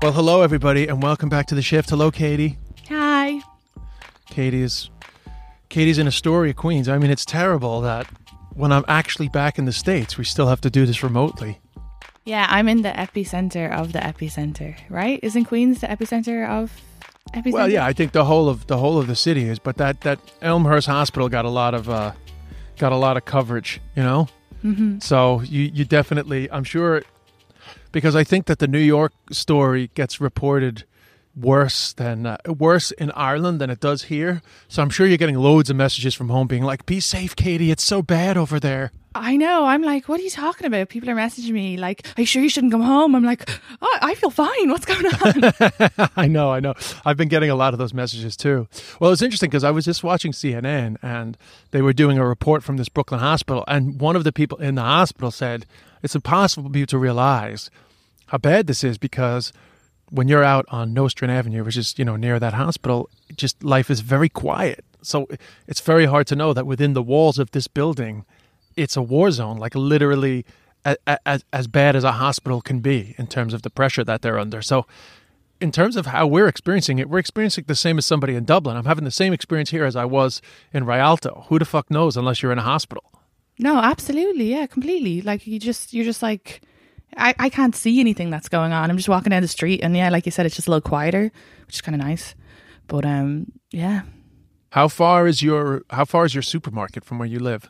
Well, hello everybody, and welcome back to the shift. Hello, Katie. Hi. Katie is Katie's in Astoria, Queens. I mean, it's terrible that when I'm actually back in the states, we still have to do this remotely. Yeah, I'm in the epicenter of the epicenter, right? Isn't Queens the epicenter of epicenter? Well, yeah, I think the whole of the whole of the city is, but that that Elmhurst Hospital got a lot of uh, got a lot of coverage, you know. Mm-hmm. So you you definitely, I'm sure, because I think that the New York story gets reported worse than uh, worse in Ireland than it does here. So I'm sure you're getting loads of messages from home being like, "Be safe, Katie. It's so bad over there." I know. I'm like, what are you talking about? People are messaging me like, "Are you sure you shouldn't come home?" I'm like, oh, I feel fine. What's going on? I know, I know. I've been getting a lot of those messages too. Well, it's interesting because I was just watching CNN and they were doing a report from this Brooklyn hospital, and one of the people in the hospital said it's impossible for you to realize how bad this is because when you're out on Nostrand Avenue, which is you know near that hospital, just life is very quiet. So it's very hard to know that within the walls of this building, it's a war zone, like literally as as bad as a hospital can be in terms of the pressure that they're under. So. In terms of how we're experiencing it, we're experiencing the same as somebody in Dublin. I'm having the same experience here as I was in Rialto. Who the fuck knows unless you're in a hospital? No, absolutely. Yeah, completely. Like you just, you're just like, I, I can't see anything that's going on. I'm just walking down the street, and yeah, like you said, it's just a little quieter, which is kind of nice. But um, yeah. How far is your How far is your supermarket from where you live?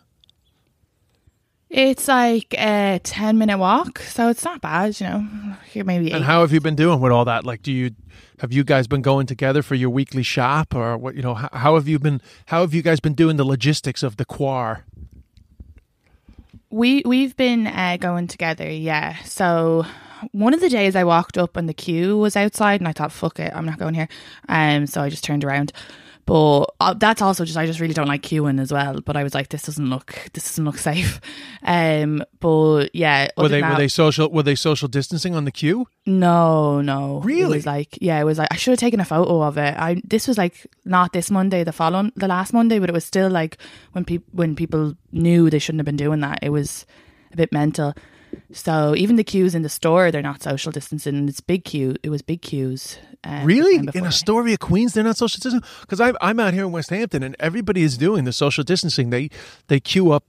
It's like a 10 minute walk, so it's not bad, you know. Here maybe And how have you been doing with all that? Like, do you have you guys been going together for your weekly shop, or what? You know, how, how have you been? How have you guys been doing the logistics of the quar? We we've been uh, going together, yeah. So one of the days I walked up and the queue was outside, and I thought, "Fuck it, I'm not going here." Um, so I just turned around. But uh, that's also just I just really don't like queuing as well. But I was like, this doesn't look this doesn't look safe. Um, but yeah, Were they than were they social were they social distancing on the queue? No, no. It Really? was like yeah, it was like I should have taken a photo of it. I this was like not this Monday, the following the last Monday, but it was still like when people when people knew they shouldn't have been doing that. It was a bit mental. So even the queues in the store, they're not social distancing. It's big queue. It was big queues. um, Really, in. Astoria, Queens, they're not social distancing because I'm I'm out here in West Hampton, and everybody is doing the social distancing. They they queue up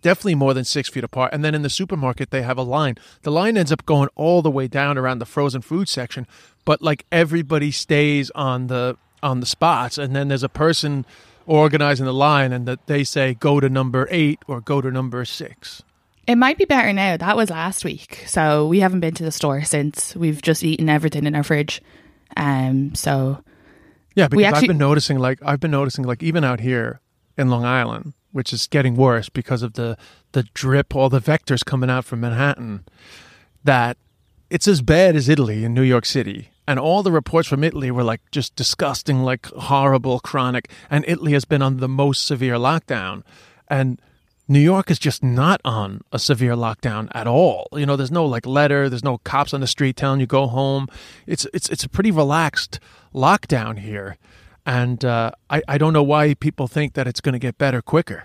definitely more than six feet apart, and then in the supermarket they have a line. The line ends up going all the way down around the frozen food section, but like everybody stays on the on the spots, and then there's a person organizing the line, and that they say go to number eight or go to number six. It might be better now. That was last week, so we haven't been to the store since. We've just eaten everything in our fridge. Um, so Yeah, because We I've been noticing like I've been noticing like even out here in Long Island, which is getting worse because of the the drip, all the vectors coming out from Manhattan, that it's as bad as Italy in New York City. And all the reports from Italy were like just disgusting, like horrible, chronic. And Italy has been on the most severe lockdown. And New York is just not on a severe lockdown at all. You know, there's no like letter, there's no cops on the street telling you go home. It's it's it's a pretty relaxed lockdown here, and uh, I I don't know why people think that it's going to get better quicker.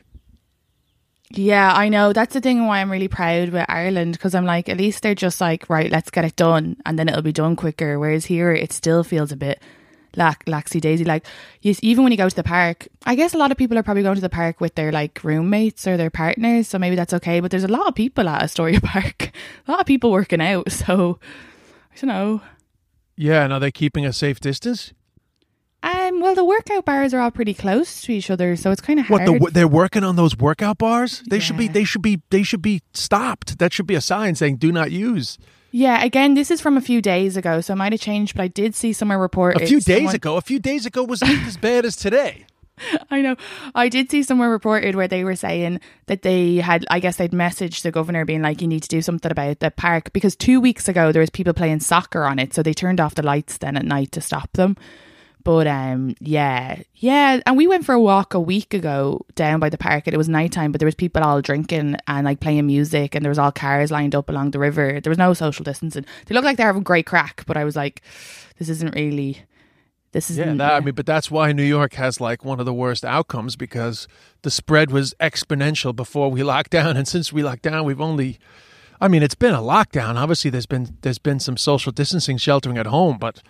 Yeah, I know. That's the thing why I'm really proud with Ireland because I'm like, at least they're just like, right, let's get it done and then it'll be done quicker. Whereas here, it still feels a bit lax, laxy daisy. Like you, even when you go to the park, I guess a lot of people are probably going to the park with their like roommates or their partners, so maybe that's okay. But there's a lot of people at Astoria Park, a lot of people working out. So I don't know. Yeah, and are they keeping a safe distance? Um, well, the workout bars are all pretty close to each other, so it's kind of What the, they're working on those workout bars? They should be they should be they should be stopped. That should be a sign saying do not use. Yeah, again, this is from a few days ago, so it might have changed. But I did see somewhere report A few days someone- ago, a few days ago was not as bad as today. I know. I did see somewhere reported where they were saying that they had, I guess they'd messaged the governor being like, you need to do something about the park because two weeks ago there was people playing soccer on it. So they turned off the lights then at night to stop them. But um, yeah, yeah. And we went for a walk a week ago down by the park and it was nighttime, but there was people all drinking and like playing music and there was all cars lined up along the river. There was no social distancing. They looked like they're having great crack, but I was like, this isn't really, this isn't. Yeah, that, I mean, but that's why New York has like one of the worst outcomes because the spread was exponential before we locked down, and since we locked down, we've only. I mean, it's been a lockdown. Obviously, there's been there's been some social distancing, sheltering at home, but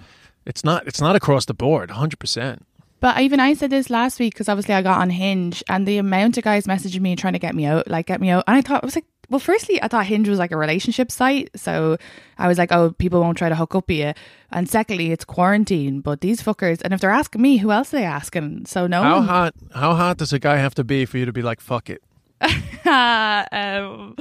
it's not it's not across the board, hundred percent. But even I said this last week because obviously I got on Hinge and the amount of guys messaging me and trying to get me out, like get me out. And I thought, I was like, well, firstly, I thought Hinge was like a relationship site. So I was like, oh, people won't try to hook up with you. And secondly, it's quarantine. But these fuckers, and if they're asking me, who else are they asking? So no How one. hot how hot does a guy have to be for you to be like fuck it? um,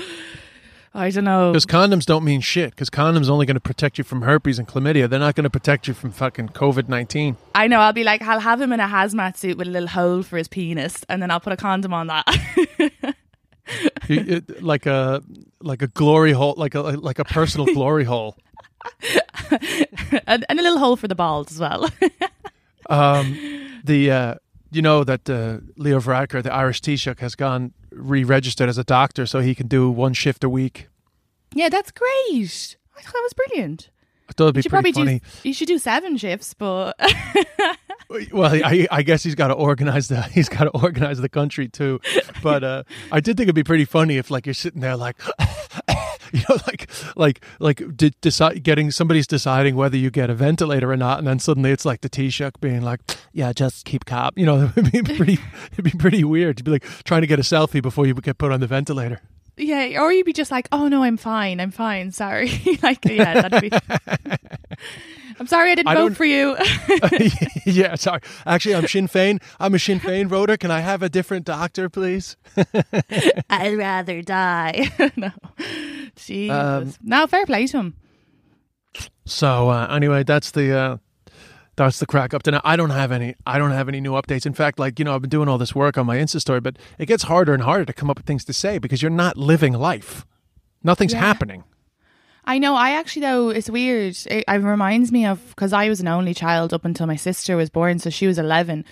I don't know. Because condoms don't mean shit. Because condoms only going to protect you from herpes and chlamydia. They're not going to protect you from fucking COVID nineteen. I know. I'll be like, I'll have him in a hazmat suit with a little hole for his penis, and then I'll put a condom on that. like a like a glory hole, like a like a personal glory hole. and, and a little hole for the balls as well. Um, the uh, you know that uh, Leo Varadkar, the Irish Taoiseach, has gone re-registered as a doctor, so he can do one shift a week. yeah, that's great. I thought that was brilliant. I thought it'd be You should pretty funny. do. You should do seven shifts, but Well, I, I guess he's got to organize the he's got to organize the country too. But uh, I did think it'd be pretty funny if like you're sitting there like. You know, like, like, like, de- decide, getting somebody's deciding whether you get a ventilator or not, and then suddenly it's like the Taoiseach being like, "Yeah, just keep calm." You know, it'd be pretty, it'd be pretty weird to be like trying to get a selfie before you get put on the ventilator. yeah, or you'd be just like, "Oh no, I'm fine. I'm fine. Sorry." like, yeah, that'd be. I'm sorry, I didn't I vote for you. yeah, sorry. Actually, I'm Sinn Fein. I'm a Sinn Fein voter. Can I have a different doctor, please? I'd rather die. no, Jesus. Um, no, fair play to him. So uh, anyway, that's the uh, that's the crack up to now. I don't have any. I don't have any new updates. In fact, like you know, I've been doing all this work on my Insta story, but it gets harder and harder to come up with things to say because you're not living life. Nothing's Yeah. happening. I know. I actually though it's weird. It, it reminds me of because I was an only child up until my sister was born, so she was eleven,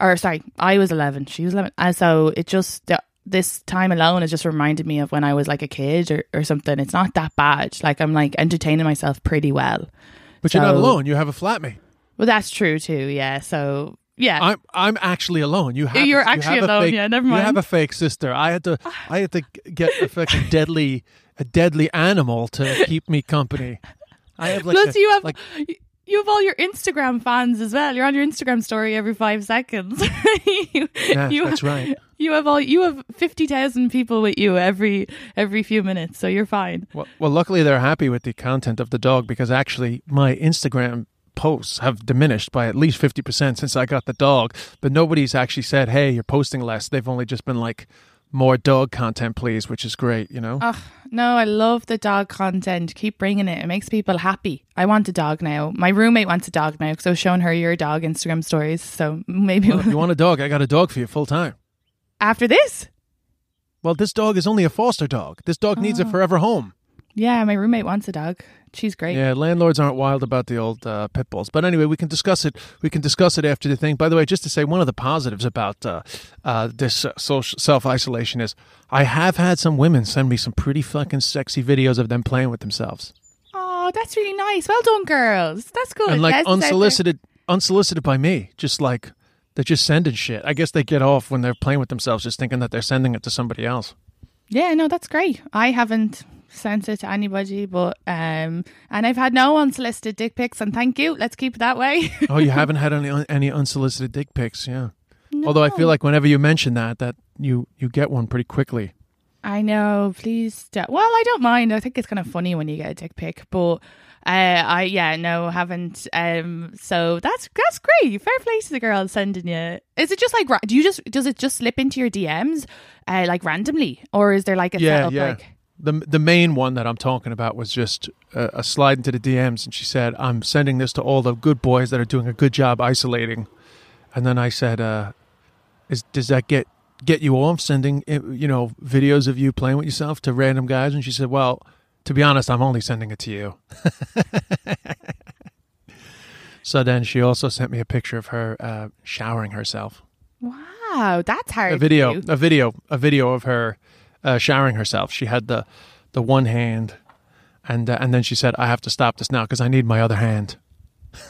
or sorry, I was eleven. She was eleven, and so it just the, this time alone has just reminded me of when I was like a kid or, or something. It's not that bad. Like I'm like entertaining myself pretty well. But you're not alone. You have a flatmate. Well, that's true too. Yeah. So yeah. I'm I'm actually alone. You have You're you actually have alone, fake- yeah, never mind. You have a fake sister. I had to I had to get a fucking deadly a deadly animal to keep me company. I have like Plus, a- you have like you have all your Instagram fans as well. You're on your Instagram story every five seconds. you, yeah, you- that's right. You have all you have fifty thousand people with you every every few minutes, so you're fine. Well, well, luckily they're happy with the content of the dog because actually my Instagram posts have diminished by at least 50% since I got the dog. But nobody's actually said, hey, you're posting less. They've only just been like, more dog content, please, which is great, you know? Oh no, I love the dog content. Keep bringing it. It makes people happy. I want a dog now. My roommate wants a dog now because I was showing her your dog Instagram stories. So maybe Well, you want a dog? I got a dog for you full time. After this, Well, this dog is only a foster dog. This dog needs a forever home. yeah, my roommate wants a dog. She's great. Yeah, landlords aren't wild about the old uh, pit bulls. But anyway, we can discuss it. We can discuss it after the thing. By the way, just to say, one of the positives about uh, uh, this uh, social self isolation is I have had some women send me some pretty fucking sexy videos of them playing with themselves, Oh, that's really nice. Well done, girls. That's good. and like unsolicited, unsolicited by me. Just like they're just sending shit. I guess they get off when they're playing with themselves, just thinking that they're sending it to somebody else. Yeah, no, that's great. I haven't sent it to anybody, but um, and I've had no unsolicited dick pics, and thank you. Let's keep it that way. oh, you haven't had any any unsolicited dick pics, yeah. Although I feel like whenever you mention that, that you you get one pretty quickly. I know. Please, don't. well, I don't mind. I think it's kind of funny when you get a dick pic, but uh, I yeah no haven't. Um, so that's that's great. Fair play to the girl sending you. Is it just like do you just does it just slip into your DMs uh, like randomly, or is there like a Yeah, setup yeah. like? The the main one that I'm talking about was just a, a slide into the DMs, and she said, "I'm sending this to all the good boys that are doing a good job isolating." And then I said, uh, "Is does that get get you off sending uh, you know videos of you playing with yourself to random guys?" And she said, "Well, to be honest, I'm only sending it to you." so then she also sent me a picture of her uh, showering herself. Wow, that's hard. a video, To do. a video, a video of her uh, showering herself. She had the the one hand, and uh, and then she said, "I have to stop this now because I need my other hand."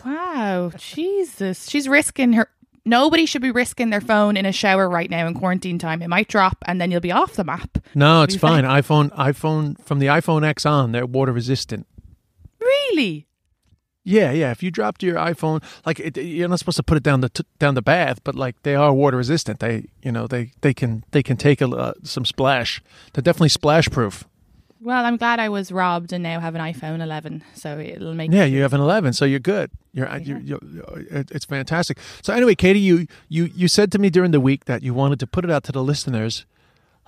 Wow, Jesus, she's risking her. Nobody should be risking their phone in a shower right now in quarantine time. It might drop, and then you'll be off the map. No, it's fine. iPhone, iPhone from the iPhone X on, they're water resistant. Really? Yeah, yeah. If you dropped your iPhone, like it, you're not supposed to put it down the t- down the bath, but like they are water resistant. They, you know, they they can they can take a, uh, some splash. They're definitely splash proof. Well, I'm glad I was robbed and now have an iPhone 11, so it'll make Yeah, you have an 11, so you're good. You're, you're, you're, it- it's fantastic. So anyway, Katie, you you you said to me during the week that you wanted to put it out to the listeners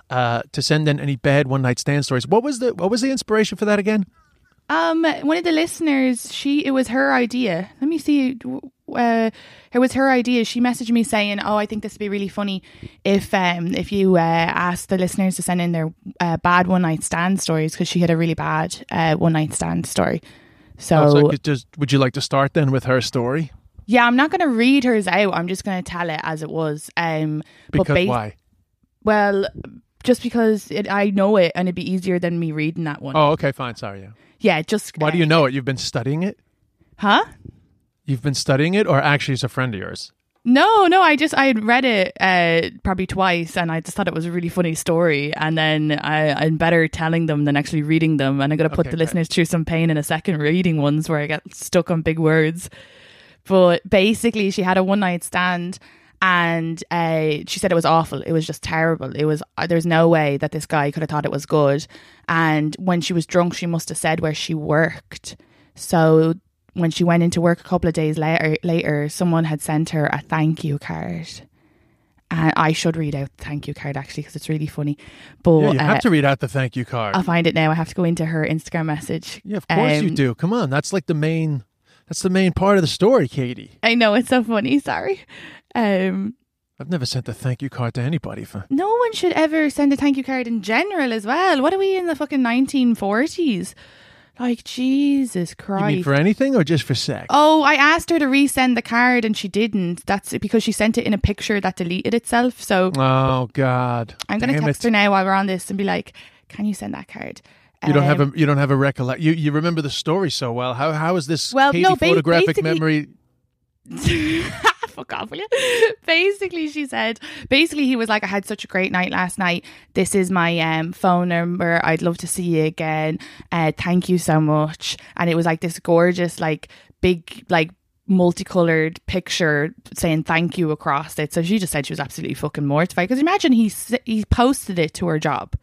uh, to send in any bad one night stand stories. What was the what was the inspiration for that again? Um, one of the listeners, she it was her idea. Let me see. Uh, it was her idea. She messaged me saying, "Oh, I think this would be really funny if um if you uh, asked the listeners to send in their uh, bad one night stand stories because she had a really bad uh, one night stand story." So, Oh, so just would you like to start then with her story? yeah, I'm not going to read hers out. I'm just going to tell it as it was. Um, but Because bas- why? Well, just because it, I know it and it'd be easier than me reading that one. Oh, okay, fine. Sorry. Yeah. yeah, just Why do you know it? You've been studying it. Huh? You've been studying it, or actually, it's a friend of yours. No, no, I just I had read it uh, probably twice, and I just thought it was a really funny story. And then I, I'm better telling them than actually reading them. And I'm going to put Okay, the great. listeners through some pain in a second reading ones where I get stuck on big words. But basically, she had a one night stand, and uh, she said it was awful. It was just terrible. It was uh, there's no way that this guy could have thought it was good. And when she was drunk, she must have said where she worked. So when she went into work a couple of days later, later someone had sent her a thank you card. And I should read out the thank you card actually because it's really funny. But Yeah, you uh, have to read out the thank you card. I'll find it now. I have to go into her Instagram message. yeah, of course you Um, do. Come on, that's like the main. That's the main part of the story, Katie. I know it's so funny. Sorry. Um, I've never sent a thank you card to anybody for. no one should ever send a thank you card in general as well. What are we in the fucking 1940s? Like Jesus Christ! You mean for anything or just for sex? Oh, I asked her to resend the card and she didn't. That's because she sent it in a picture that deleted itself. So Oh God! I'm going to Damn text it. her now while we're on this and be like, "Can you send that card?" You don't have Um, a you don't have a recollect. You you remember the story so well. How how is this Well, Katie no, ba- photographic memory? Fuck off, will you? basically, she said, basically, he was like, I had such a great night last night. This is my um, phone number. I'd love to see you again. Uh, thank you so much. And it was like this gorgeous, like, big, like, multicolored picture saying thank you across it. So she just said she was absolutely fucking mortified. Because imagine he, he posted it to her job.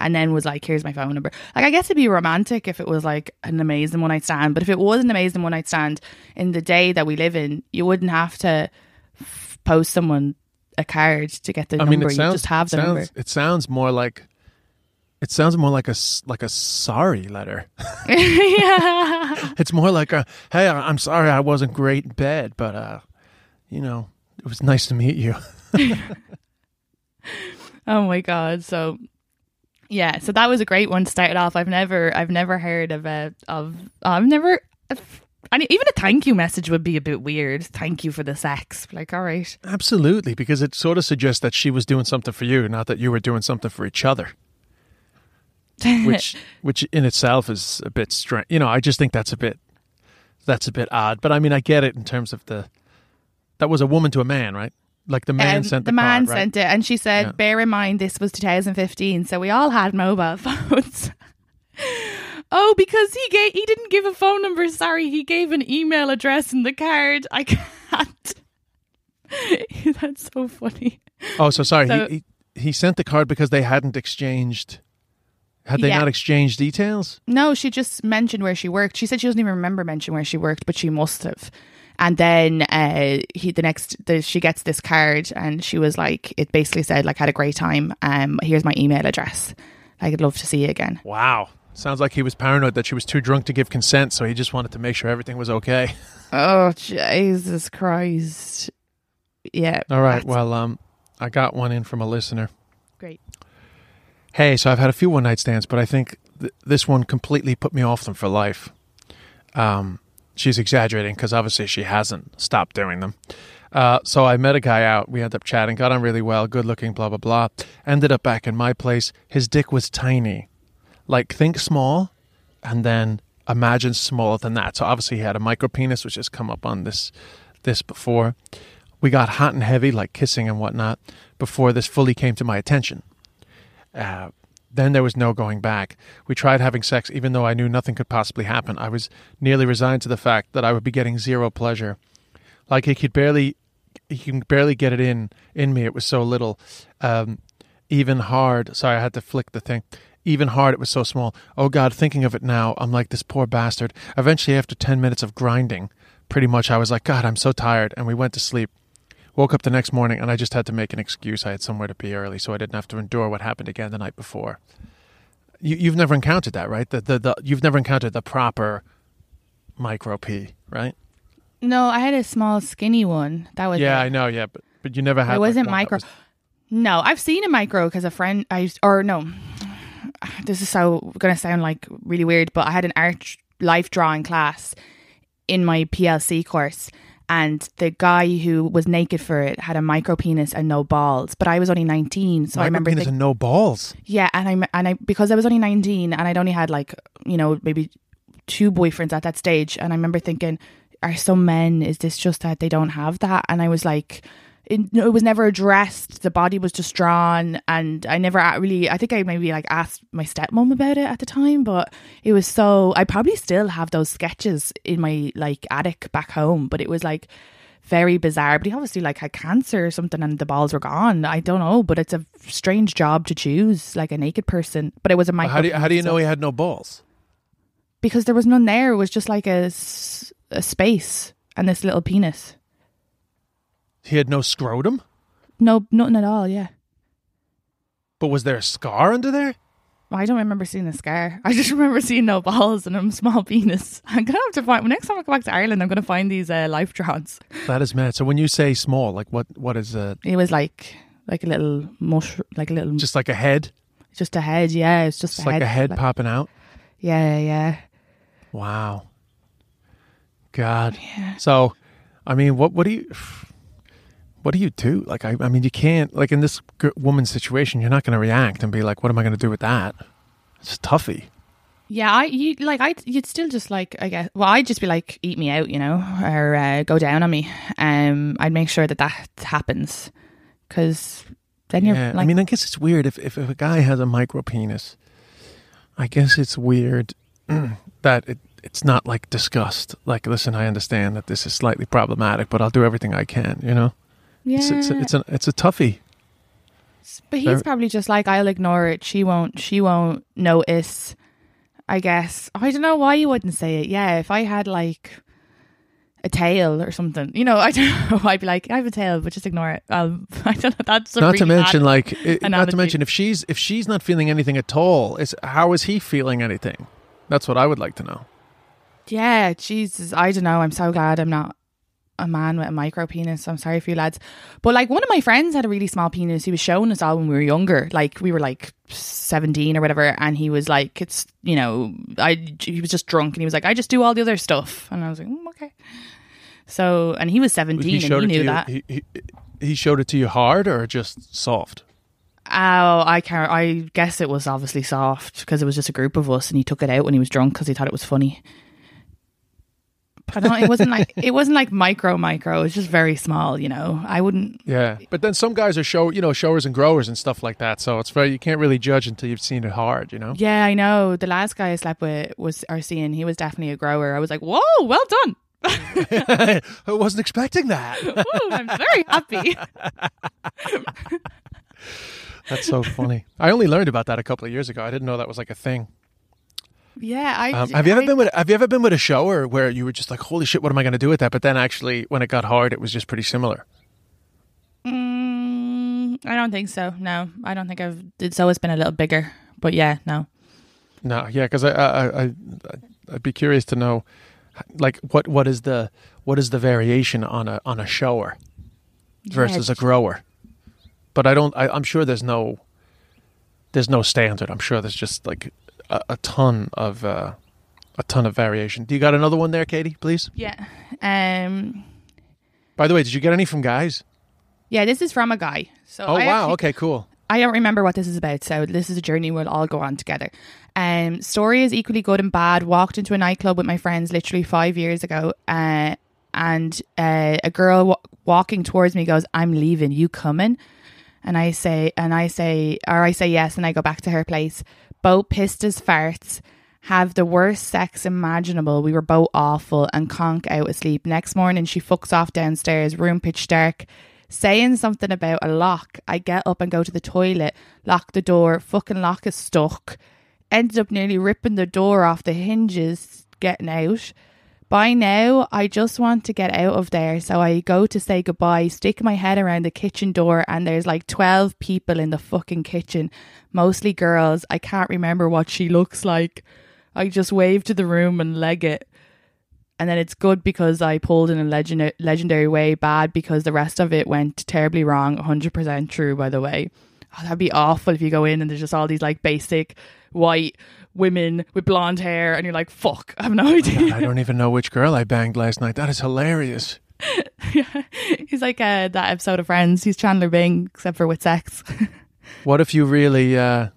And then was like, here's my phone number. Like, I guess it'd be romantic if it was like an amazing one night stand. But if it was an amazing one night stand in the day that we live in, you wouldn't have to f- post someone a card to get the I number. mean, it you sounds just have the sounds, number. It sounds more like it sounds more like a like a sorry letter. yeah. It's more like a hey, I'm sorry I wasn't great in bed, but uh, you know, it was nice to meet you. Oh my god. So yeah, so that was a great one to start it off. I've never I've never heard of a of oh, I've never and even a thank you message would be a bit weird. Thank you for the sex. Like, all right. Absolutely, because it sort of suggests that she was doing something for you, not that you were doing something for each other. which which in itself is a bit strange. You know, I just think that's a bit that's a bit odd. But I mean, I get it in terms of the that was a woman to a man, right? Like the man Um, sent the, the man card, right? sent it, and she said, Yeah. "Bear in mind, this was 2015, so we all had mobile phones." oh, because he gave he didn't give a phone number. Sorry, he gave an email address in the card. I can't. That's so funny. Oh, so sorry. So- he, he he sent the card because they hadn't exchanged. Had they Yeah. not exchanged details? No, she just mentioned where she worked. She said she doesn't even remember mentioning where she worked, but she must have. And then uh, he the next the, she gets this card, and she was like, it basically said like had a great time. Um, here's my email address. I'd love to see you again. Wow. Sounds like he was paranoid that she was too drunk to give consent, so he just wanted to make sure everything was okay. Oh Jesus Christ! Yeah. All right. Well, um, I got one in from a listener. great. Hey, so I've had a few one night stands, but I think th- this one completely put me off them for life. Um, she's exaggerating because obviously she hasn't stopped doing them. Uh, so I met a guy out. We ended up chatting, got on really well, good looking, blah, blah, blah. Ended up back in my place. His dick was tiny. Like, think small and then imagine smaller than that. So obviously he had a micro penis, which has come up on this this before. We got hot and heavy, like kissing and whatnot, before this fully came to my attention. Uh, then there was no going back. We tried having sex, even though I knew nothing could possibly happen. I was nearly resigned to the fact that I would be getting zero pleasure. Like he could barely, he can barely get it in in me. It was so little. Um, even hard. Sorry, I had to flick the thing. Even hard, it was so small. Oh God, thinking of it now, I'm like this poor bastard. Eventually, after ten minutes of grinding, pretty much, I was like, God, I'm so tired, and we went to sleep. Woke up the next morning and I just had to make an excuse. I had somewhere to be early, so I didn't have to endure what happened again the night before. You, you've never encountered that, right? The, the, the, you've never encountered the proper micro P, right? No, I had a small, skinny one. That was Yeah, it. I know. Yeah, but but you never had. It wasn't that micro. was- No, I've seen a micro because a friend I used, or no, this is so gonna sound like really weird, but I had an art life drawing class in my PLC course, and the guy who was naked for it had a micro penis and no balls. But I was only nineteen, so I remember Micro-penis think- and no balls. yeah, and I and I because I was only nineteen and I'd only had like you know maybe two boyfriends at that stage, and I remember thinking, are some men? Is this just that they don't have that? And I was like. It, it was never addressed. The body was just drawn, and I never really. I think I maybe like asked my stepmom about it at the time, but it was so. I probably still have those sketches in my like attic back home, but it was like very bizarre. But he obviously like had cancer or something, and the balls were gone. I don't know, but it's a strange job to choose, like a naked person. But it was a micro. how do you, how do you penis, know he had no balls? Because there was none there. It was just like a, a space and this little penis. He had no scrotum, No, nothing at all. Yeah. but was there a scar under there? I don't remember seeing a scar. I just remember seeing no balls and a small penis. I'm gonna have to find. Next time I go back to Ireland, I'm gonna find these uh, life drawings. That is mad. So when you say small, like what what is it? It was like like a little mush, like a little just, like a head, Just a head. Yeah, it's just, just like a head popping out? Yeah, yeah. Wow. God. Yeah. So, I mean, what what do you what do you do? Like, I, I mean, you can't like in this g- woman's situation, you're not going to react and be like, "What am I going to do with that?" It's toughy. Yeah, I you like I you'd still just like I guess well I'd just be like eat me out you know or uh, go down on me. Um, I'd make sure that that happens because then you're like I mean, I guess it's weird if, if if a guy has a micro penis. I guess it's weird that it it's not like disgust. Like, listen, I understand that this is slightly problematic, but I'll do everything I can. You know, yeah. it's it's a, it's a it's a toughie. but he's probably just like I'll ignore it. She won't. She won't notice. I guess I don't know why you wouldn't say it. Yeah, if I had like a tail or something, you know, I don't know. I'd be like, I have a tail, but just ignore it. Um, I don't know. That's not to mention like it, not to mention if she's if she's not feeling anything at all is how is he feeling anything that's what i would like to know Yeah, Jesus, I don't know. I'm so glad I'm not a man with a micro penis. I'm sorry for you lads. But like one of my friends had a really small penis. He was showing us all when we were younger. Like we were like 17 or whatever. And he was like, it's, you know, I, he was just drunk and he was like, I just do all the other stuff. And I was like, mm, okay. So, and he was 17 and he knew you that. he, he, he showed it to you hard or just soft Oh, I can't. I guess it was obviously soft because it was just a group of us, and he took it out when he was drunk because he thought it was funny. I don't. It wasn't like it wasn't like micro micro. It was just very small. You know, I wouldn't. Yeah, but then some guys are show you know showers and growers and stuff like that. So it's very you can't really judge until you've seen it hard. You know. Yeah, I know. The last guy I slept with was or seeing. He was definitely a grower. I was like, whoa, well done. I wasn't expecting that. Ooh, I'm very happy. That's so funny. I only learned about that a couple of years ago. I didn't know that was like a thing. Yeah, I. Um, have you ever I- been with Have you ever been with a shower where you were just like, "Holy shit, what am I going to do with that?" But then actually, when it got hard, it was just pretty similar. Mm, I don't think so. No, I don't think I've. It's always been a little bigger, but yeah, no. No, yeah, because I, I, I, I'd be curious to know, like, what, what is the, what is the variation on a on a shower versus Yeah, a grower? But I don't. I, I'm sure there's no, there's no standard. I'm sure there's just like a, a ton of, uh, a ton of variation. Do you got another one there, Katie? Please. Yeah. Um. By the way, did you get any from guys? Yeah, this is from a guy. So Oh I wow. actually- okay, cool. I don't remember what this is about, so this is a journey we'll all go on together. Um, story is equally good and bad. Walked into a nightclub with my friends literally five years ago, uh, and uh, a girl w- walking towards me goes, "I'm leaving. You coming?" And I say, and I say, or I say yes, and I go back to her place. Both pissed as farts. Have the worst sex imaginable. We were both awful and conk out asleep. Next morning, she fucks off downstairs, room pitch dark saying something about a lock. I get up and go to the toilet, lock the door, fucking lock is stuck. Ended up nearly ripping the door off the hinges getting out. By now, I just want to get out of there. So I go to say goodbye, stick my head around the kitchen door, and there's like 12 people in the fucking kitchen, mostly girls. I can't remember what she looks like. I just wave to the room and leg it and then it's good because I pulled in a legend- legendary way, bad because the rest of it went terribly wrong. 100% true, by the way. Oh, that'd be awful if you go in and there's just all these like basic white women with blonde hair, and you're like, fuck, I have no idea. I don't even know which girl I banged last night. That is hilarious. He's like uh, that episode of Friends. He's Chandler Bing, except for with sex. What if you really, uh,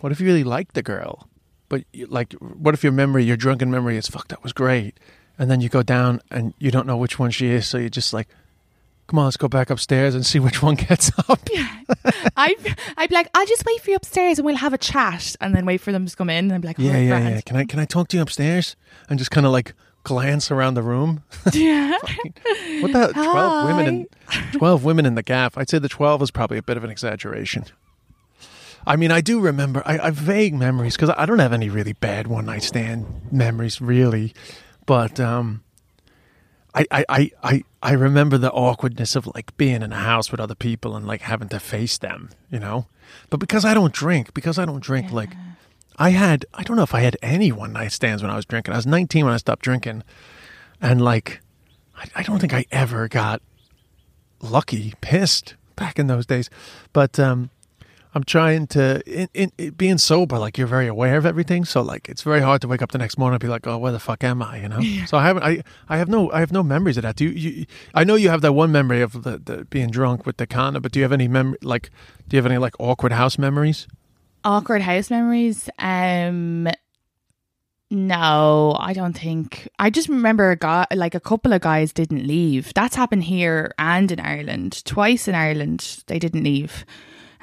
what if you really like the girl, but you, like, what if your memory, your drunken memory is fuck, that was great, and then you go down and you don't know which one she is, so you just like, come on, let's go back upstairs and see which one gets up. I'd, I'd be like, I'll just wait for you upstairs and we'll have a chat, and then wait for them to come in. And I'd be like, Yeah, oh, yeah, grand. yeah. Can I can I talk to you upstairs and just kind of like glance around the room? yeah. What the twelve women in twelve women in the gaff? I'd say the twelve is probably a bit of an exaggeration. I mean, I do remember. I, I have vague memories because I don't have any really bad one night stand memories, really. But um, I, I, I, I, I remember the awkwardness of like being in a house with other people and like having to face them, you know. But because I don't drink, because I don't drink, like I had, I don't know if I had any one night stands when I was drinking. I was 19 when I stopped drinking, and like, I, I don't think I ever got lucky, pissed back in those days. But um, I'm trying to, in, in, in being sober, like you're very aware of everything. So like, it's very hard to wake up the next morning and be like, oh, where the fuck am I? You know. So I haven't, I, I have no, I have no memories of that. Do you? you I know you have that one memory of the, the being drunk with the condom, but do you have any mem like, do you have any like awkward house memories? awkward house memories um no i don't think i just remember a guy like a couple of guys didn't leave that's happened here and in ireland twice in ireland they didn't leave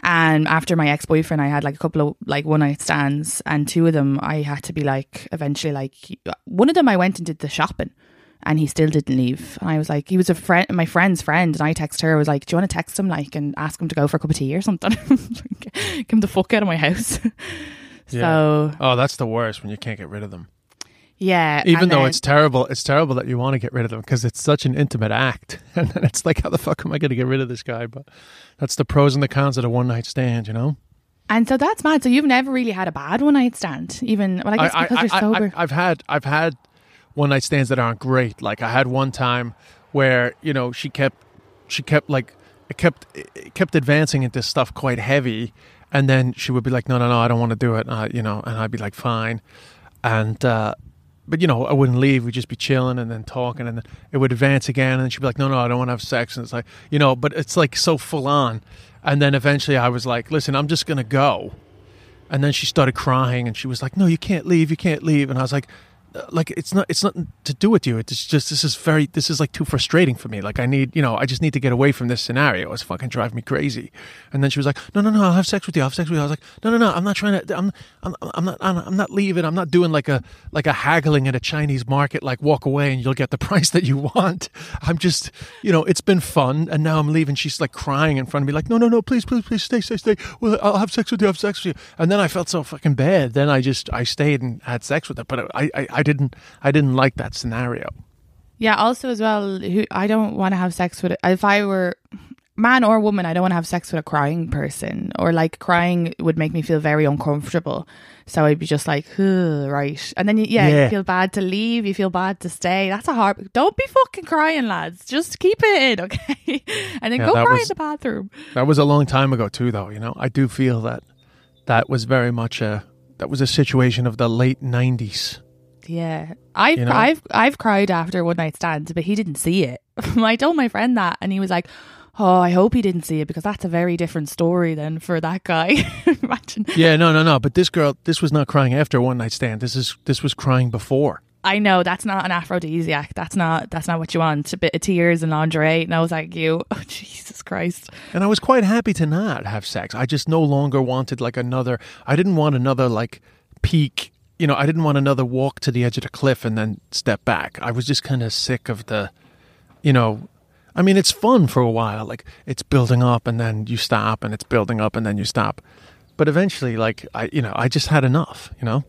and after my ex-boyfriend i had like a couple of like one night stands and two of them i had to be like eventually like one of them i went and did the shopping and he still didn't leave. And I was like, he was a friend, my friend's friend, and I texted her. I was like, do you want to text him, like, and ask him to go for a cup of tea or something? Get him the fuck out of my house. so Oh, that's the worst when you can't get rid of them. Yeah, Even though then- it's terrible, it's terrible that you want to get rid of them because it's such an intimate act, and then it's like, how the fuck am I going to get rid of this guy? But that's the pros and the cons of a one night stand, you know. and so that's mad. So you've never really had a bad one night stand, even well, I guess because you're sober. I, have had I've had one night stands that aren't great. Like I had one time where you know she kept she kept like it kept it kept advancing into stuff quite heavy, and then she would be like, no, no, no, I don't want to do it. Uh, you know, and I'd be like, fine, and. uh but you know, I wouldn't leave. We'd just be chilling and then talking, and then it would advance again. And she'd be like, "No, no, I don't want to have sex." And it's like, you know, but it's like so full on. And then eventually, I was like, "Listen, I'm just gonna go." And then she started crying and she was like, No, you can't leave. You can't leave. And I was like, like it's not it's nothing to do with you. It's just this is very this is like too frustrating for me. Like I need you know I just need to get away from this scenario. It's fucking driving me crazy. And then she was like, no no no, I'll have sex with you. I'll have sex with you. I was like, no no no, I'm not trying to. I'm I'm, I'm not I'm, not leaving. I'm not doing like a like a haggling at a Chinese market. Like walk away and you'll get the price that you want. I'm just you know it's been fun and now I'm leaving. She's like crying in front of me like no no no please please please stay stay stay. Well I'll have sex with you. I'll have sex with you. And then I felt so fucking bad. Then I just I stayed and had sex with her. But I I, I didn't I didn't like that scenario. Yeah. Also, as well, who I don't want to have sex with. If I were man or woman, I don't want to have sex with a crying person, or like crying would make me feel very uncomfortable. So I'd be just like, right, and then you, yeah, Yeah. you feel bad to leave, you feel bad to stay. That's a hard. Don't be fucking crying, lads. Just keep it in, okay? and then Yeah, go cry was- in the bathroom. That was a long time ago too, though. You know, I do feel that that was very much a that was a situation of the late '90s. Yeah, I've You know? I've I've cried after one night stands, but he didn't see it. I told my friend that, and he was like, "Oh, I hope he didn't see it because that's a very different story than for that guy." Imagine. Yeah, no, no, no. But this girl, this was not crying after one night stand. This is this was crying before. I know that's not an aphrodisiac. That's not that's not what you want. A bit of tears and lingerie. And I was like, "You, oh, Jesus Christ." And I was quite happy to not have sex. I just no longer wanted like another. I didn't want another like peak. You know, I didn't want another walk to the edge of the cliff and then step back. I was just kind of sick of the, you know, I mean, it's fun for a while. Like it's building up and then you stop, and it's building up and then you stop. But eventually, like I, you know, I just had enough. You know.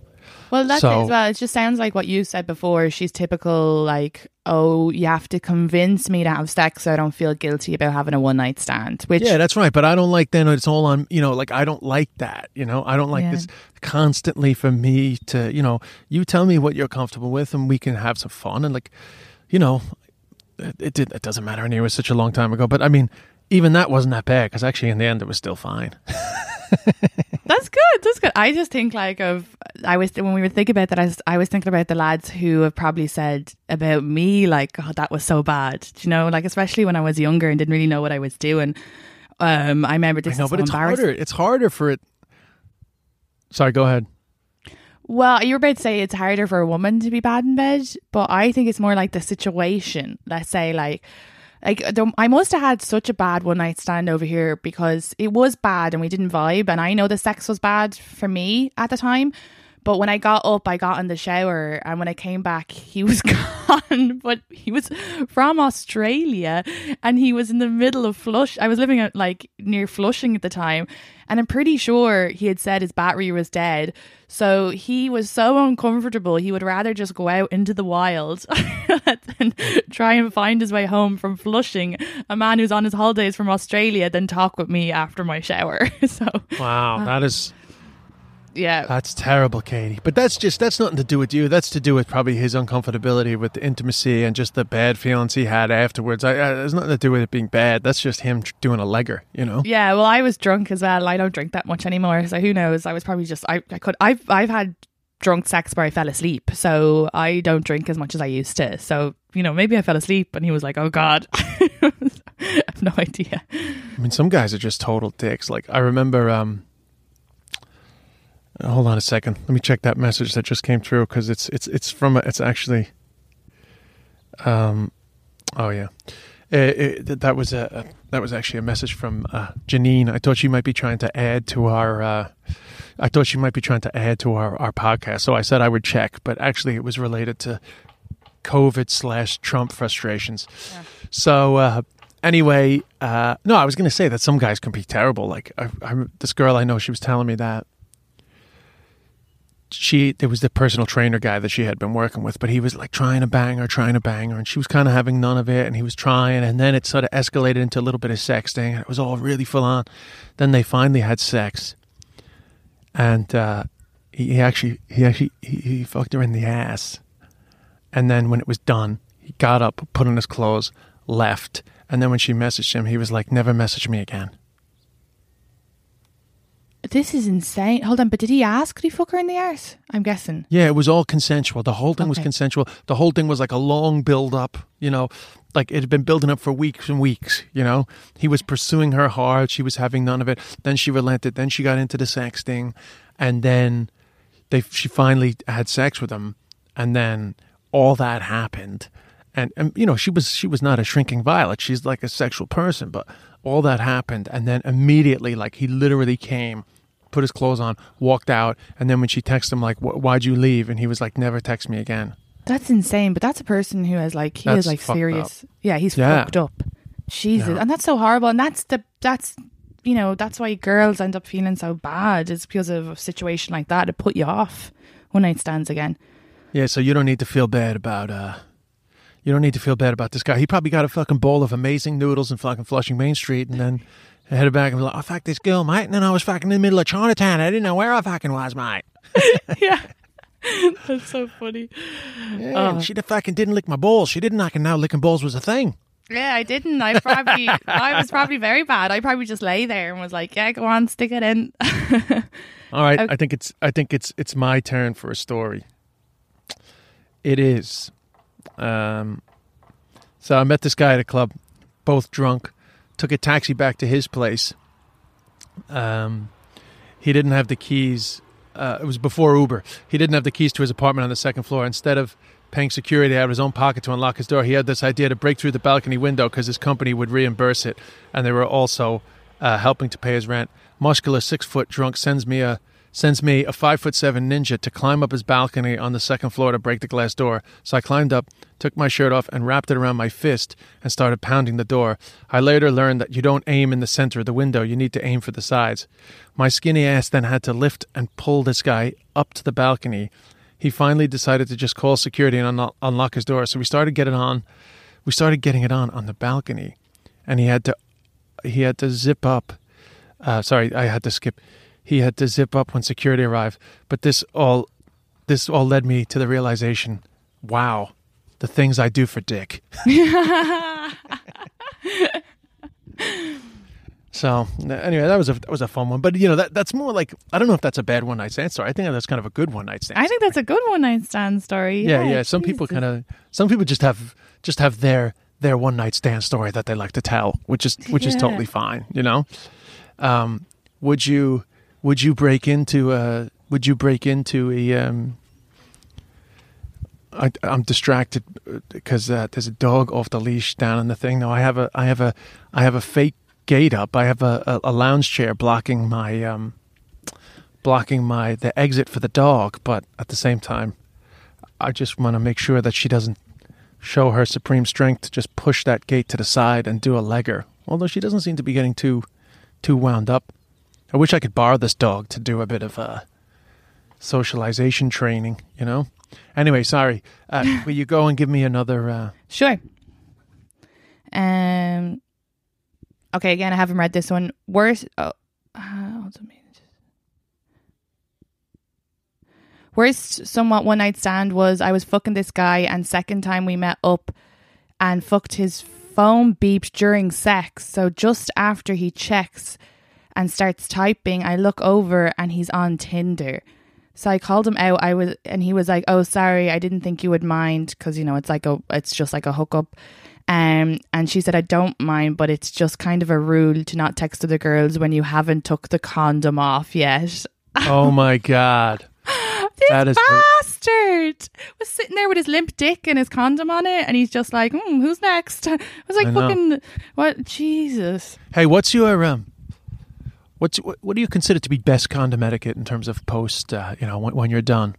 Well, that's So- it as well. It just sounds like what you said before. She's typical, like, oh, you have to convince me to have sex so I don't feel guilty about having a one night stand. Which, Yeah, that's right. But I don't like then it's all on, you know, like I don't like that, you know, I don't like Yeah. this constantly for me to, you know, you tell me what you're comfortable with and we can have some fun. And like, you know, it, it, did, it doesn't matter anyway. It was such a long time ago. But I mean, even that wasn't that bad because actually in the end it was still fine. That's good. That's good. I just think like of I was when we were thinking about that. I was, I was thinking about the lads who have probably said about me like, "Oh, that was so bad." Do you know, like especially when I was younger and didn't really know what I was doing. Um, I remember this. I know, but so it's harder. It's harder for it. Sorry, go ahead. Well, you were about to say it's harder for a woman to be bad in bed, but I think it's more like the situation. Let's say like like I must have had such a bad one night stand over here because it was bad and we didn't vibe and I know the sex was bad for me at the time. But when I got up, I got in the shower, and when I came back, he was gone. But he was from Australia, and he was in the middle of Flush. I was living at like near Flushing at the time, and I'm pretty sure he had said his battery was dead. So he was so uncomfortable, he would rather just go out into the wild and try and find his way home from Flushing, a man who's on his holidays from Australia, than talk with me after my shower. so Wow, uh, that is yeah, That's terrible, Katie. But that's just that's nothing to do with you. That's to do with probably his uncomfortability with the intimacy and just the bad feelings he had afterwards. I, I, there's nothing to do with it being bad. That's just him tr- doing a legger, you know. Yeah, well, I was drunk as well. I don't drink that much anymore, so who knows? I was probably just I, I could I've I've had drunk sex where I fell asleep, so I don't drink as much as I used to. So you know, maybe I fell asleep, and he was like, "Oh God," I have no idea. I mean, some guys are just total dicks. Like I remember. um Hold on a second. Let me check that message that just came through because it's it's it's from a, it's actually. Um, oh yeah, Uh, it, that was a, that was actually a message from uh, Janine. I thought she might be trying to add to our. Uh, I thought she might be trying to add to our our podcast, so I said I would check. But actually, it was related to COVID slash Trump frustrations. So uh, anyway, uh, no, I was going to say that some guys can be terrible. Like I, I, this girl I know, she was telling me that she there was the personal trainer guy that she had been working with, but he was like trying to bang her, trying to bang her, and she was kind of having none of it, and he was trying, and then it sort of escalated into a little bit of sexting, and it was all really full on. Then they finally had sex, and uh, he actually he actually he, he fucked her in the ass, and then when it was done, he got up, put on his clothes, left, and then when she messaged him, he was like, "Never message me again." This is insane. Hold on, but did he ask? Did he fuck her in the arse? I'm guessing. Yeah, it was all consensual. The whole thing was Okay. consensual. The whole thing was like a long build up, you know, like it had been building up for weeks and weeks, you know. He was pursuing her hard, she was having none of it. Then she relented, then she got into the sex thing. and then they she finally had sex with him and then all that happened, and and you know she was she was not a shrinking violet. She's like a sexual person, but all that happened, and then immediately, like he literally came. Put his clothes on, walked out, and then when she texted him, like, "Why'd you leave?" and he was like, "Never text me again." That's insane. But that's a person who has like he That's is like serious. Yeah, he's Yeah. fucked up. Jesus, Yeah. and that's so horrible. And that's the that's you know that's why girls end up feeling so bad. Is because of a situation like that to put you off one night stands again. Yeah, so you don't need to feel bad about uh you don't need to feel bad about this guy. He probably got a fucking bowl of amazing noodles in fucking Flushing Main Street and then headed back and was like, I fucked this girl, mate, and then I was fucking in the middle of Chinatown. I didn't know where I fucking was, mate. yeah, that's so funny. Yeah, and she fucking didn't lick my balls. She didn't fucking know licking balls was a thing. Yeah, I didn't. I probably I was probably very bad. I probably just lay there and was like, yeah, go on, stick it in. All right, Okay. I think it's I think it's it's my turn for a story. It is. Um so I met this guy at a club, both drunk, took a taxi back to his place. Um he didn't have the keys uh, it was before Uber. He didn't have the keys to his apartment on the second floor. Instead of paying security out of his own pocket to unlock his door, he had this idea to break through the balcony window because his company would reimburse it, and they were also uh, helping to pay his rent. Muscular, six foot drunk sends me a sends me a five foot seven ninja to climb up his balcony on the second floor to break the glass door. So I climbed up, took my shirt off, and wrapped it around my fist and started pounding the door. I later learned that you don't aim in the center of the window; you need to aim for the sides. My skinny ass then had to lift and pull this guy up to the balcony. He finally decided to just call security and unlo- unlock his door. So we started getting on. We started getting it on on the balcony, and he had to he had to zip up. Uh, sorry, I had to skip. He had to zip up when security arrived. But this all this all led me to the realization: wow, the things I do for Dick. So anyway, that was a that was a fun one, but you know that that's more like I don't know if that's a bad one night stand story. I think that's kind of a good one night stand. I think that's a good one night stand story. yeah, yeah. Some people kind of some people just have just have their their one night stand story that they like to tell, which is which is totally fine. You know, um, would you would you break into a would you break into a um, I, I'm distracted because uh, there's a dog off the leash down in the thing. No, I have a I have a I have a fake gate up. I have a, a, a lounge chair blocking my um blocking my the exit for the dog, but at the same time, I just want to make sure that she doesn't show her supreme strength to just push that gate to the side and do a legger. Although she doesn't seem to be getting too too wound up. I wish I could borrow this dog to do a bit of uh, socialization training. You know. Anyway, sorry. Uh, will you go and give me another? Uh, Sure. Um. Okay, again, I haven't read this one. Worst. Oh, uh, hold on a minute. Worst, somewhat one night stand was I was fucking this guy, and second time we met up, and fucked his phone beeped during sex. So just after he checks and starts typing, I look over and he's on Tinder. So I called him out. I was, and he was like, "Oh, sorry, I didn't think you would mind because you know it's like a, it's just like a hookup." Um, and she said, "I don't mind, but it's just kind of a rule to not text other girls when you haven't took the condom off yet." oh my god! This That is- bastard was sitting there with his limp dick and his condom on it, and he's just like, hmm, "Who's next?" I was like, I "Fucking what? Jesus!" Hey, what's your um? What's what, what do you consider to be best condom etiquette in terms of post? Uh, you know, when, when you're done.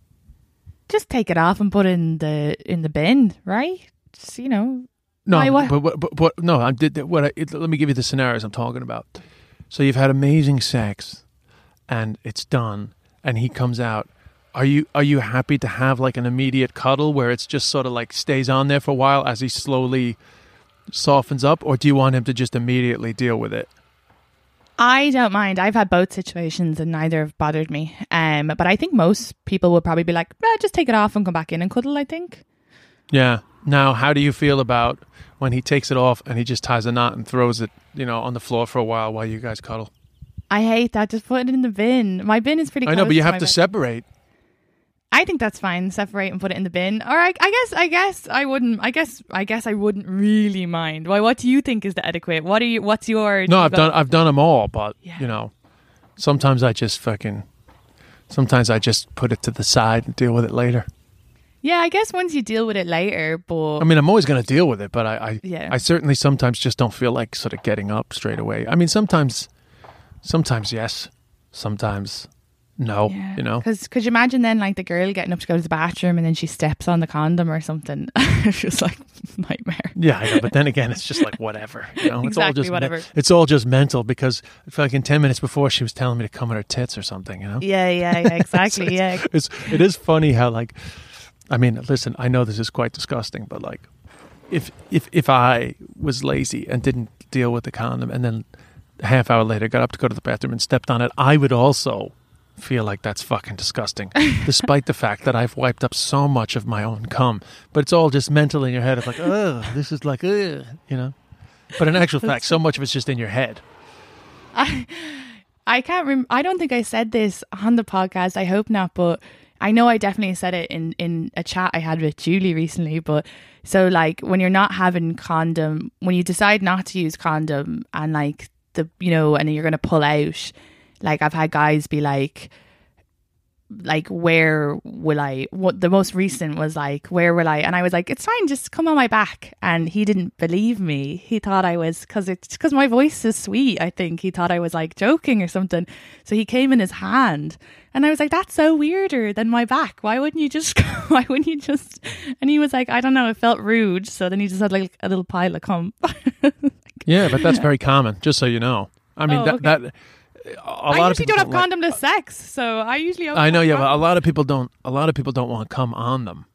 Just take it off and put it in the in the bin, right? Just, you know, No, what? but, but, but, but no, I did what. I, it, let me give you the scenarios I'm talking about. So you've had amazing sex, and it's done, and he comes out. Are you are you happy to have like an immediate cuddle where it's just sort of like stays on there for a while as he slowly softens up, or do you want him to just immediately deal with it? I don't mind. I've had both situations and neither have bothered me. Um, but I think most people would probably be like, eh, just take it off and come back in and cuddle. I think. Yeah. Now, how do you feel about when he takes it off and he just ties a knot and throws it, you know, on the floor for a while while you guys cuddle? I hate that. Just put it in the bin. My bin is pretty. I know, but you have to bed. separate. I think that's fine. Separate and put it in the bin. Or I, I guess, I guess I wouldn't. I guess, I guess I wouldn't really mind. Why? What do you think is the etiquette? What are you? What's your? No, I've done I've done them all, but Yeah. you know, sometimes I just fucking, sometimes I just put it to the side and deal with it later. Yeah, I guess once you deal with it later, but I mean, I'm always going to deal with it, but I, I, Yeah. I certainly sometimes just don't feel like sort of getting up straight away. I mean, sometimes, sometimes yes, sometimes no. yeah. You know, because could you imagine then like the girl getting up to go to the bathroom and then she steps on the condom or something? it's just like nightmare. yeah, I know. But then again, it's just like whatever. You know, it's all Exactly, just whatever. it's all just mental because I feel like in ten minutes before she was telling me to come at her tits or something. You know, Yeah, yeah, yeah, exactly. yeah, it's it is funny how like I mean, listen, I know this is quite disgusting, but like if if if I was lazy and didn't deal with the condom and then a half hour later got up to go to the bathroom and stepped on it, I would also feel like that's fucking disgusting. despite the fact that I've wiped up so much of my own cum. But it's all just mental in your head. It's like, oh, this is like, ugh, you know. But in actual fact, so much of it's just in your head. I I can't rem- I don't think I said this on the podcast. I hope not, but I know I definitely said it in in a chat I had with Julie recently, but so like when you're not having condom, when you decide not to use condom and like the you know and you're going to pull out, like I've had guys be like like where will I what the most recent was like where will I? And I was like it's fine just come on my back. And he didn't believe me. He thought I was because it's because my voice is sweet I think. He thought I was like joking or something. So he came in his hand. And I was like that's so weirder than my back. Why wouldn't you just why wouldn't you just and he was like I don't know it felt rude. So then he just had like a little pile of cum Yeah, but that's very common, just so you know. I mean, Oh, that, okay. that I usually people don't have like- condom to uh, sex so I usually I know, yeah, but a lot of people don't. A lot of people don't want to come on them.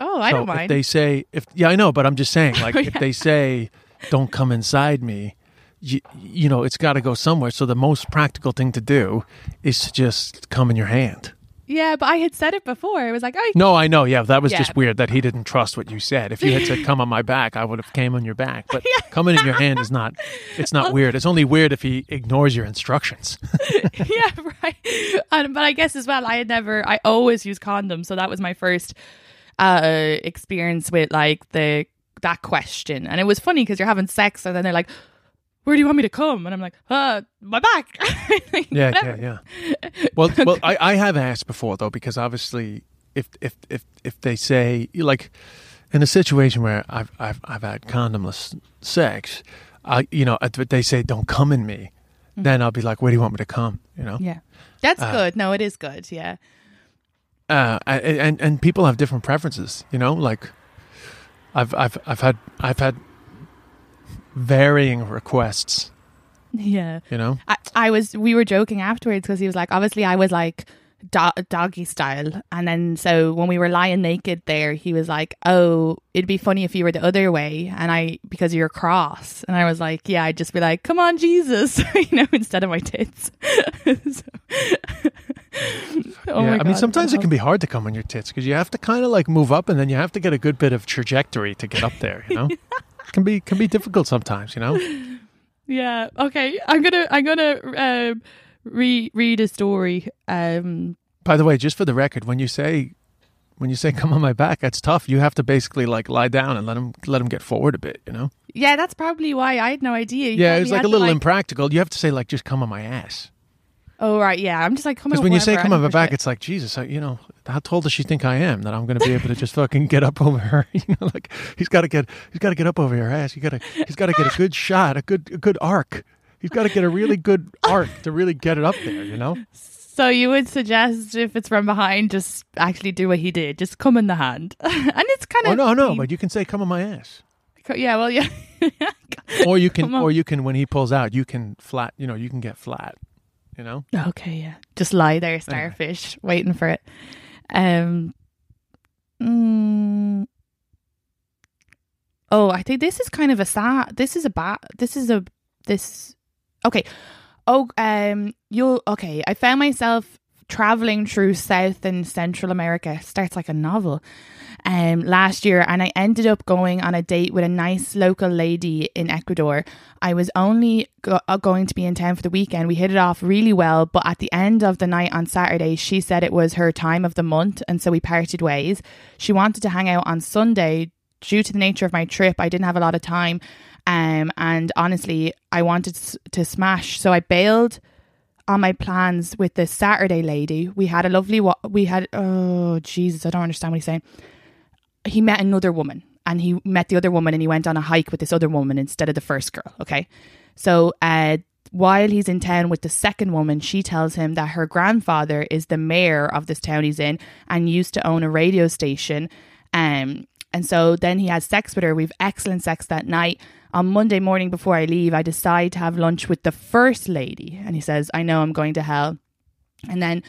oh I so don't mind If they say, if yeah, I know, but I'm just saying, like, Oh, if they say, "Don't come inside me," you, you know, it's got to go somewhere. So the most practical thing to do is to just come in your hand. Yeah but I had said it before it was like oh No, I know. Yeah, that was Yeah. just weird that he didn't trust what you said. If you had said "come on my back," I would have came on your back. But coming in your hand is not. It's not weird. It's only weird if he ignores your instructions. yeah, right. And, but I guess as well, I had never, I always use condoms. So that was my first uh, experience with like the, that question. And it was funny because you're having sex and then they're like, where do you want me to come? And I'm like, uh, my back. Like, Yeah, whatever. yeah, yeah. Well, well, I, I have asked before though, because obviously, if if if if they say like in a situation where I've I've I've had condomless sex, I you know they say don't come in me, then I'll be like, where do you want me to come? You know. Yeah. That's Uh, good. No, it is good. Yeah. uh, and and people have different preferences. You know, like I've I've I've had I've had varying requests. Yeah. You know, I, I was we were joking afterwards because he was like obviously I was like do- doggy style and then so when we were lying naked there he was like oh it'd be funny if you were the other way and I because you're cross and I was like yeah I'd just be like come on Jesus you know instead of my tits So- oh yeah. I mean, sometimes it can oh. be hard to come on your tits because you have to kind of like move up, and then you have to get a good bit of trajectory to get up there. You know, can be can be difficult sometimes. You know. yeah okay I'm gonna I'm gonna um, re- read a story um By the way, just for the record, when you say when you say come on my back, that's tough. You have to basically like lie down and let him let him get forward a bit. You know. yeah that's probably why I had no idea You Yeah, it's like a little impractical. You have to say like just come on my ass. Oh right yeah I'm just like come Because when you say come I on my don't give a back, shit. it's like Jesus. I, you know, how tall does she think I am that I'm going to be able to just fucking get up over her? You know, like he's got to get he's got to get up over your ass. You got to he's got to get a good shot, a good a good arc. He's got to get a really good arc to really get it up there. You know. So you would suggest if it's from behind, just actually do what he did, just come in the hand, and it's kind of. Oh no, no, but you can say come on my ass. yeah, well, yeah, Or you can or you can when he pulls out, you can flat. You know, you can get flat. You know. okay, yeah, just lie there, starfish, waiting for it. Um, mm, oh, I think this is kind of a sad. This is a bad. This is a this. Okay. Oh, um, you'll okay. I found myself traveling through South and Central America. Starts like a novel. Um, last year, and I ended up going on a date with a nice local lady in Ecuador. I was only go- uh, going to be in town for the weekend. We hit it off really well, but at the end of the night on Saturday, she said it was her time of the month, and so we parted ways. She wanted to hang out on Sunday. Due to the nature of my trip, I didn't have a lot of time, um, and honestly, I wanted to smash, so I bailed on my plans with the Saturday lady. We had a lovely wa- we had oh Jesus, I don't understand what he's saying. he met another woman and he met the other woman and he went on a hike with this other woman instead of the first girl. Okay. So, uh, while he's in town with the second woman, she tells him that her grandfather is the mayor of this town he's in and used to own a radio station. Um, and so then he has sex with her. We've excellent sex that night. On Monday morning before I leave, I decide to have lunch with the first lady. And he says, I know I'm going to hell. And then,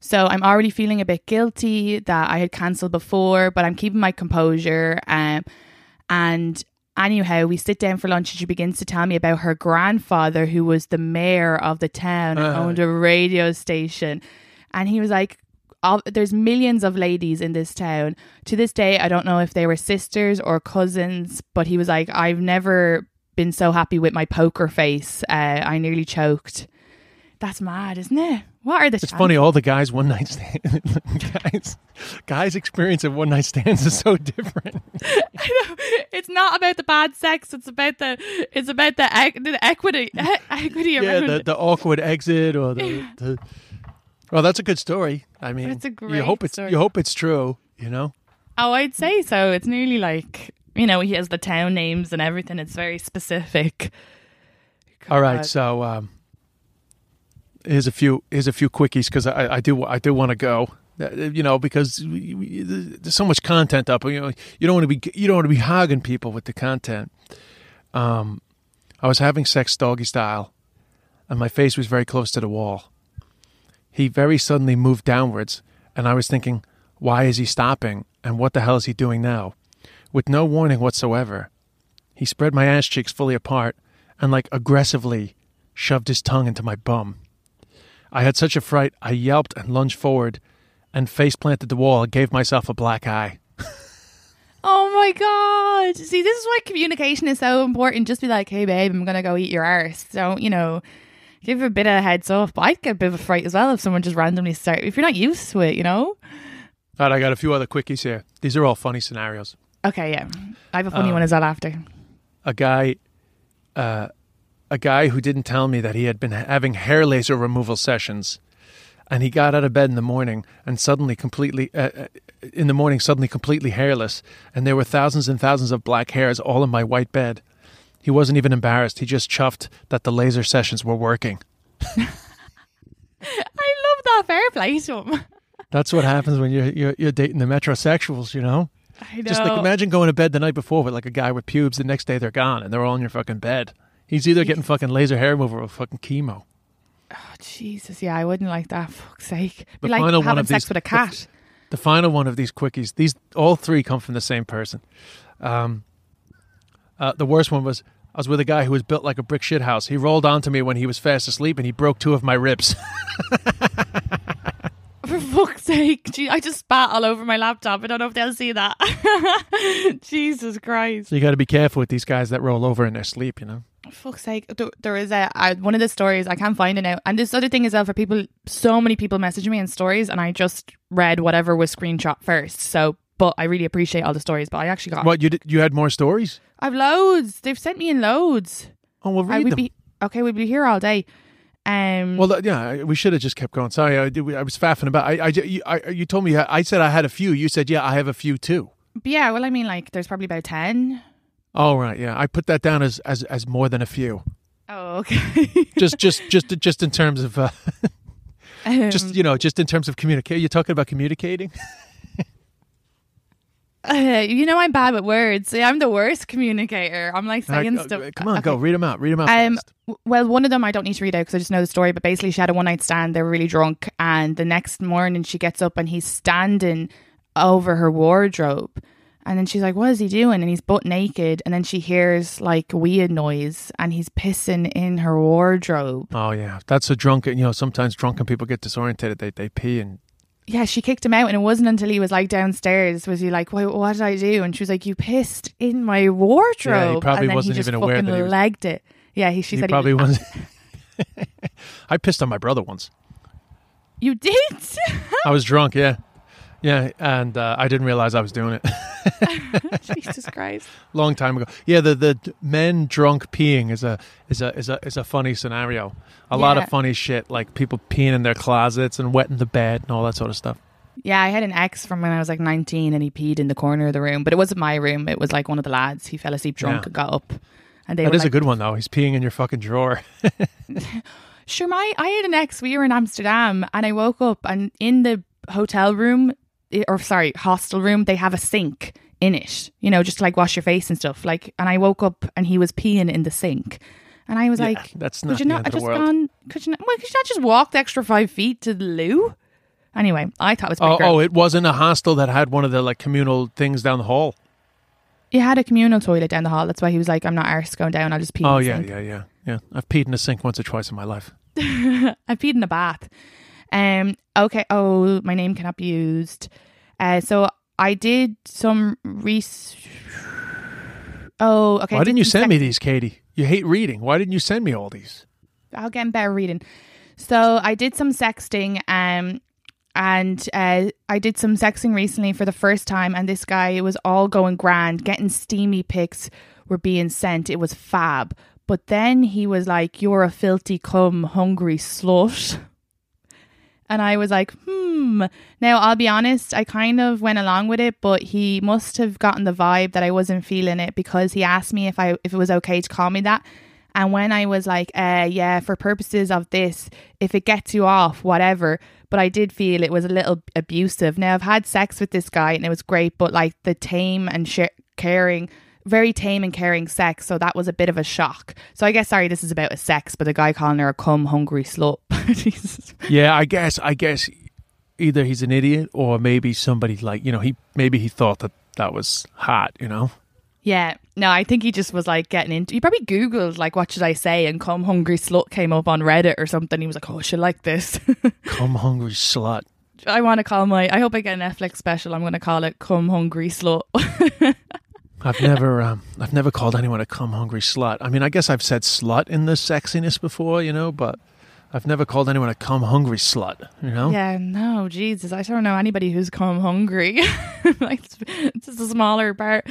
so I'm already feeling a bit guilty that I had cancelled before, but I'm keeping my composure. Um, and anyhow, we sit down for lunch and she begins to tell me about her grandfather, who was the mayor of the town and Uh. owned a radio station. And he was like, all, there's millions of ladies in this town. To this day, I don't know if they were sisters or cousins, but he was like, I've never been so happy with my poker face. Uh, I nearly choked. That's mad, isn't it? What are the It's funny, all the guys one night stand guys guys' experience of one night stands is so different. I know. It's not about the bad sex. It's about the it's about the, the equity equity yeah, around the, the awkward exit or the, the Well, that's a good story. I mean, It's a you great hope it's story. you hope it's true, you know. Oh, I'd say so. It's nearly like you know he has the town names and everything. It's very specific. All right, so um, here's a few here's a few quickies because I, I do I do want to go. Uh, You know, because we, we, there's so much content up. You know, you don't want to be you don't want to be hogging people with the content. Um, I was having sex doggy style, and my face was very close to the wall. He very suddenly moved downwards, and I was thinking, why is he stopping? And what the hell is he doing now? With no warning whatsoever, he spread my ass cheeks fully apart and, like, aggressively shoved his tongue into my bum. I had such a fright, I yelped and lunged forward and face planted the wall and gave myself a black eye. Oh my god! See, this is why communication is so important. Just be like, "Hey, babe, I'm gonna go eat your arse." Don't you know? Give a bit of a heads up. But I'd get a bit of a fright as well if someone just randomly start. If you're not used to it, you know. All right, I got a few other quickies here. These are all funny scenarios. Okay, yeah. I have a funny Um, one as well after. a guy uh, a guy who didn't tell me that he had been having hair laser removal sessions and he got out of bed in the morning and suddenly completely uh, uh, in the morning suddenly completely hairless and there were thousands and thousands of black hairs all in my white bed he wasn't even embarrassed he just chuffed that the laser sessions were working I love that fair play to him. that's what happens when you're you're, you're dating the metrosexuals you know I know. just like imagine going to bed the night before with like a guy with pubes the next day they're gone and they're all in your fucking bed he's either getting fucking laser hair removal or fucking chemo Oh, Jesus, yeah, I wouldn't like that. Fuck's sake. The like final one of sex these- with a cat. the final one of these quickies these all three come from the same person um, uh, the worst one was i was with a guy who was built like a brick shit house he rolled onto me when he was fast asleep and he broke two of my ribs For fuck's sake. Gee, I just spat all over my laptop. I don't know if they'll see that. Jesus Christ. so you got to be careful with these guys that roll over in their sleep you know fuck's sake there, there is a, a one of the stories i can't find it now and this other thing is that for people so many people message me in stories and i just read whatever was screenshot first so but i really appreciate all the stories but i actually got what you did, you had more stories? I've loads. They've sent me in loads. Oh well I read would them. be okay we'd be here all day. Um well uh, yeah we should have just kept going. Sorry i, did- I was faffing about I, I, you, I you told me i said i had a few. You said yeah i have a few too. But yeah well i mean like there's probably about 10 oh right yeah. I put that down as as, as more than a few. Oh okay. Just just just just in terms of uh, Um, just you know just in terms of communicate you're talking about communicating uh, you know i'm bad with words i'm the worst communicator i'm like saying uh, stuff come on Okay. go read them out read them out Um, w- well, one of them I don't need to read out because I just know the story. But basically, she had a one night stand. They were really drunk, and the next morning she gets up and he's standing over her wardrobe, and then she's like, "What is he doing?" And he's butt naked, and then she hears like weird noise, and he's pissing in her wardrobe. oh yeah that's a drunken you know sometimes drunken people get disoriented. they, they pee and Yeah, she kicked him out, and it wasn't until he was like downstairs was he like, "What, what did I do?" And she was like, "You pissed in my wardrobe." probably and then wasn't he just even aware that he was- legged it. Yeah, he, she he said probably he was, was i pissed on my brother once You did. i was drunk yeah yeah and uh, i didn't realize i was doing it Jesus Christ. long time ago yeah the the men drunk peeing is a is a is a is a funny scenario a lot of funny shit like people peeing in their closets and wetting the bed and all that sort of stuff Yeah, I had an ex from when I was like 19 and he peed in the corner of the room, but it wasn't my room. It was like one of the lads. He fell asleep drunk Yeah. and got up. And they That is a good one though. He's peeing in your fucking drawer. Sure, my I had an ex. We were in Amsterdam, and I woke up, and in the hotel room, or sorry, hostel room, they have a sink in it. You know, just to like wash your face and stuff. Like, and I woke up, and he was peeing in the sink, and I was Yeah, like, that's not could you the not of just world. gone? Could you not? Well, could you not just walk the extra five feet to the loo? Anyway, I thought it was pretty oh, oh, it wasn't a hostel that had one of the like communal things down the hall. He had a communal toilet down the hall. That's why he was like, I'm not arse going down. I'll just pee. Oh in the yeah, sink. yeah, yeah, yeah. I've peed in a sink once or twice in my life. I peed in a bath. Um. Okay. Oh, my name cannot be used. Uh. So I did some res. Oh, okay. Why did didn't you some send me these, Katie? You hate reading. Why didn't you send me all these? I'll get better reading. So I did some sexting. Um. And uh, I did some sexting recently for the first time, and this guy, it was all going grand. Getting steamy pics were being sent. It was fab. But then he was like, "You're a filthy cum hungry slut." And I was like, hmm. Now, I'll be honest, I kind of went along with it, but he must have gotten the vibe that I wasn't feeling it because he asked me if I if it was okay to call me that. And when I was like, uh, yeah, for purposes of this, if it gets you off, whatever. But I did feel it was a little abusive. Now, I've had sex with this guy and it was great, but like the tame and sh- caring, very tame and caring sex. So that was a bit of a shock. So I guess, sorry, this is about a sex, but a guy calling her a cum hungry slut. Yeah, I guess. I guess either he's an idiot or maybe somebody like you know he maybe he thought that that was hot. You know. Yeah, no, I think he just was like getting into. He probably googled like, "What should I say?" and "Come hungry slut" came up on Reddit or something. He was like, "Oh, she like this." Come hungry slut. I want to call my. I hope I get a Netflix special. I'm going to call it "Come Hungry Slut." I've never, um, I've never called anyone a come hungry slut. I mean, I guess I've said slut in the sexiness before, you know, but I've never called anyone a come hungry slut. You know. yeah, no, Jesus, I don't know anybody who's come hungry. like it's, it's just a smaller part.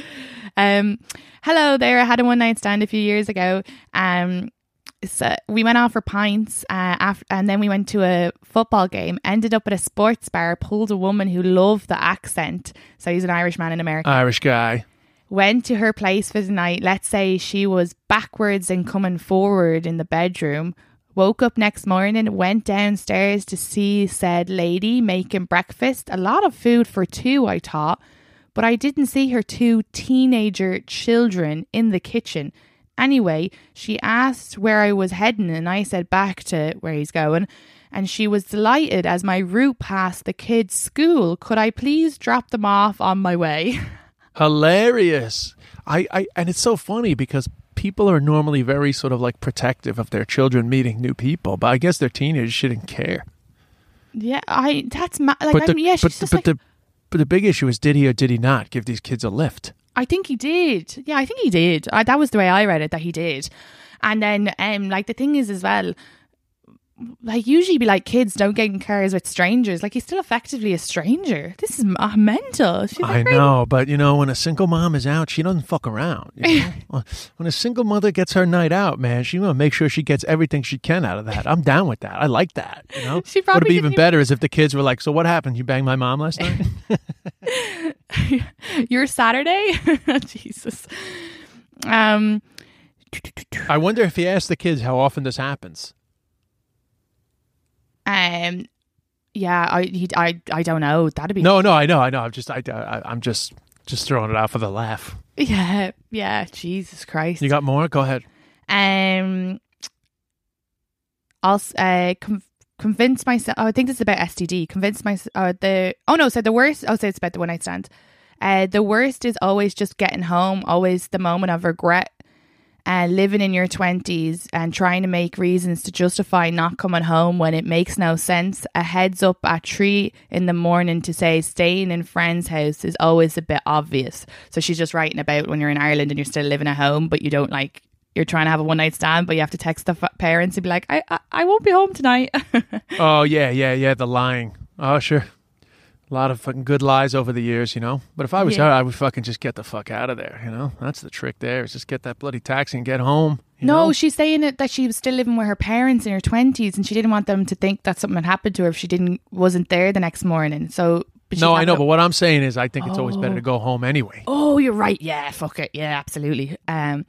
Um, hello there. I had a one night stand a few years ago. Um, so we went out for pints uh, after, and then we went to a football game. Ended up at a sports bar. Pulled a woman who loved the accent. So he's an Irish man in America. Irish guy. Went to her place for the night. Let's say she was backwards and coming forward in the bedroom. Woke up next morning, went downstairs to see said lady making breakfast. A lot of food for two, I thought, but I didn't see her two teenager children in the kitchen. Anyway, she asked where I was heading, and I said back to where he's going. And she was delighted as my route passed the kids' school. Could I please drop them off on my way? Hilarious. I, I, and it's so funny because people are normally very sort of like protective of their children meeting new people, but I guess they're teenagers shouldn't care. Yeah, I that's ma- like but I the, mean, yeah, but, she's the, just but like the, but the big issue is did he or did he not give these kids a lift? I think he did. Yeah, I think he did. I, that was the way I read it that he did. And then um like the thing is as well like usually be like kids don't get in cars with strangers. Like he's still effectively a stranger. This is uh, mental. She's I know, but you know, when a single mom is out, she doesn't fuck around. you know? when a single mother gets her night out, man, she want to make sure she gets everything she can out of that. I'm down with that. I like that. You know, She would probably be even even- better is if the kids were like, "So what happened? You banged my mom last night?" Your Saturday? Jesus. Um I wonder if he asked the kids how often this happens. Um yeah, I he, I I don't know. That'd be No, no, I know, I know. I'm just, I, I, I'm just, just throwing it out for the laugh. Yeah, yeah, Jesus Christ. You got more? Go ahead. um also uh com- convince myself oh, i think this is about std convince myself uh, the oh no so the worst i'll say it's about the one night stand uh the worst is always just getting home always the moment of regret uh, living in your 20s and trying to make reasons to justify not coming home when it makes no sense. A heads up at 3 in the morning to say staying in friend's house is always a bit obvious. So she's just writing about when you're in Ireland and you're still living at home, but you don't like, you're trying to have a one night stand, but you have to text the parents and be like, I, I, I won't be home tonight. Oh yeah, yeah, yeah. The lying. Oh sure. A lot of fucking good lies over the years, you know. But if I was Yeah. her, I would fucking just get the fuck out of there. You know, that's the trick. There is just get that bloody taxi and get home. you no, know? she's saying it that she was still living with her parents in her twenties, and she didn't want them to think that something had happened to her if she didn't wasn't there the next morning. So No, I know, but what I'm saying is, I think it's always better to go home anyway. Oh, you're right. Yeah, fuck it. Yeah, absolutely. Um,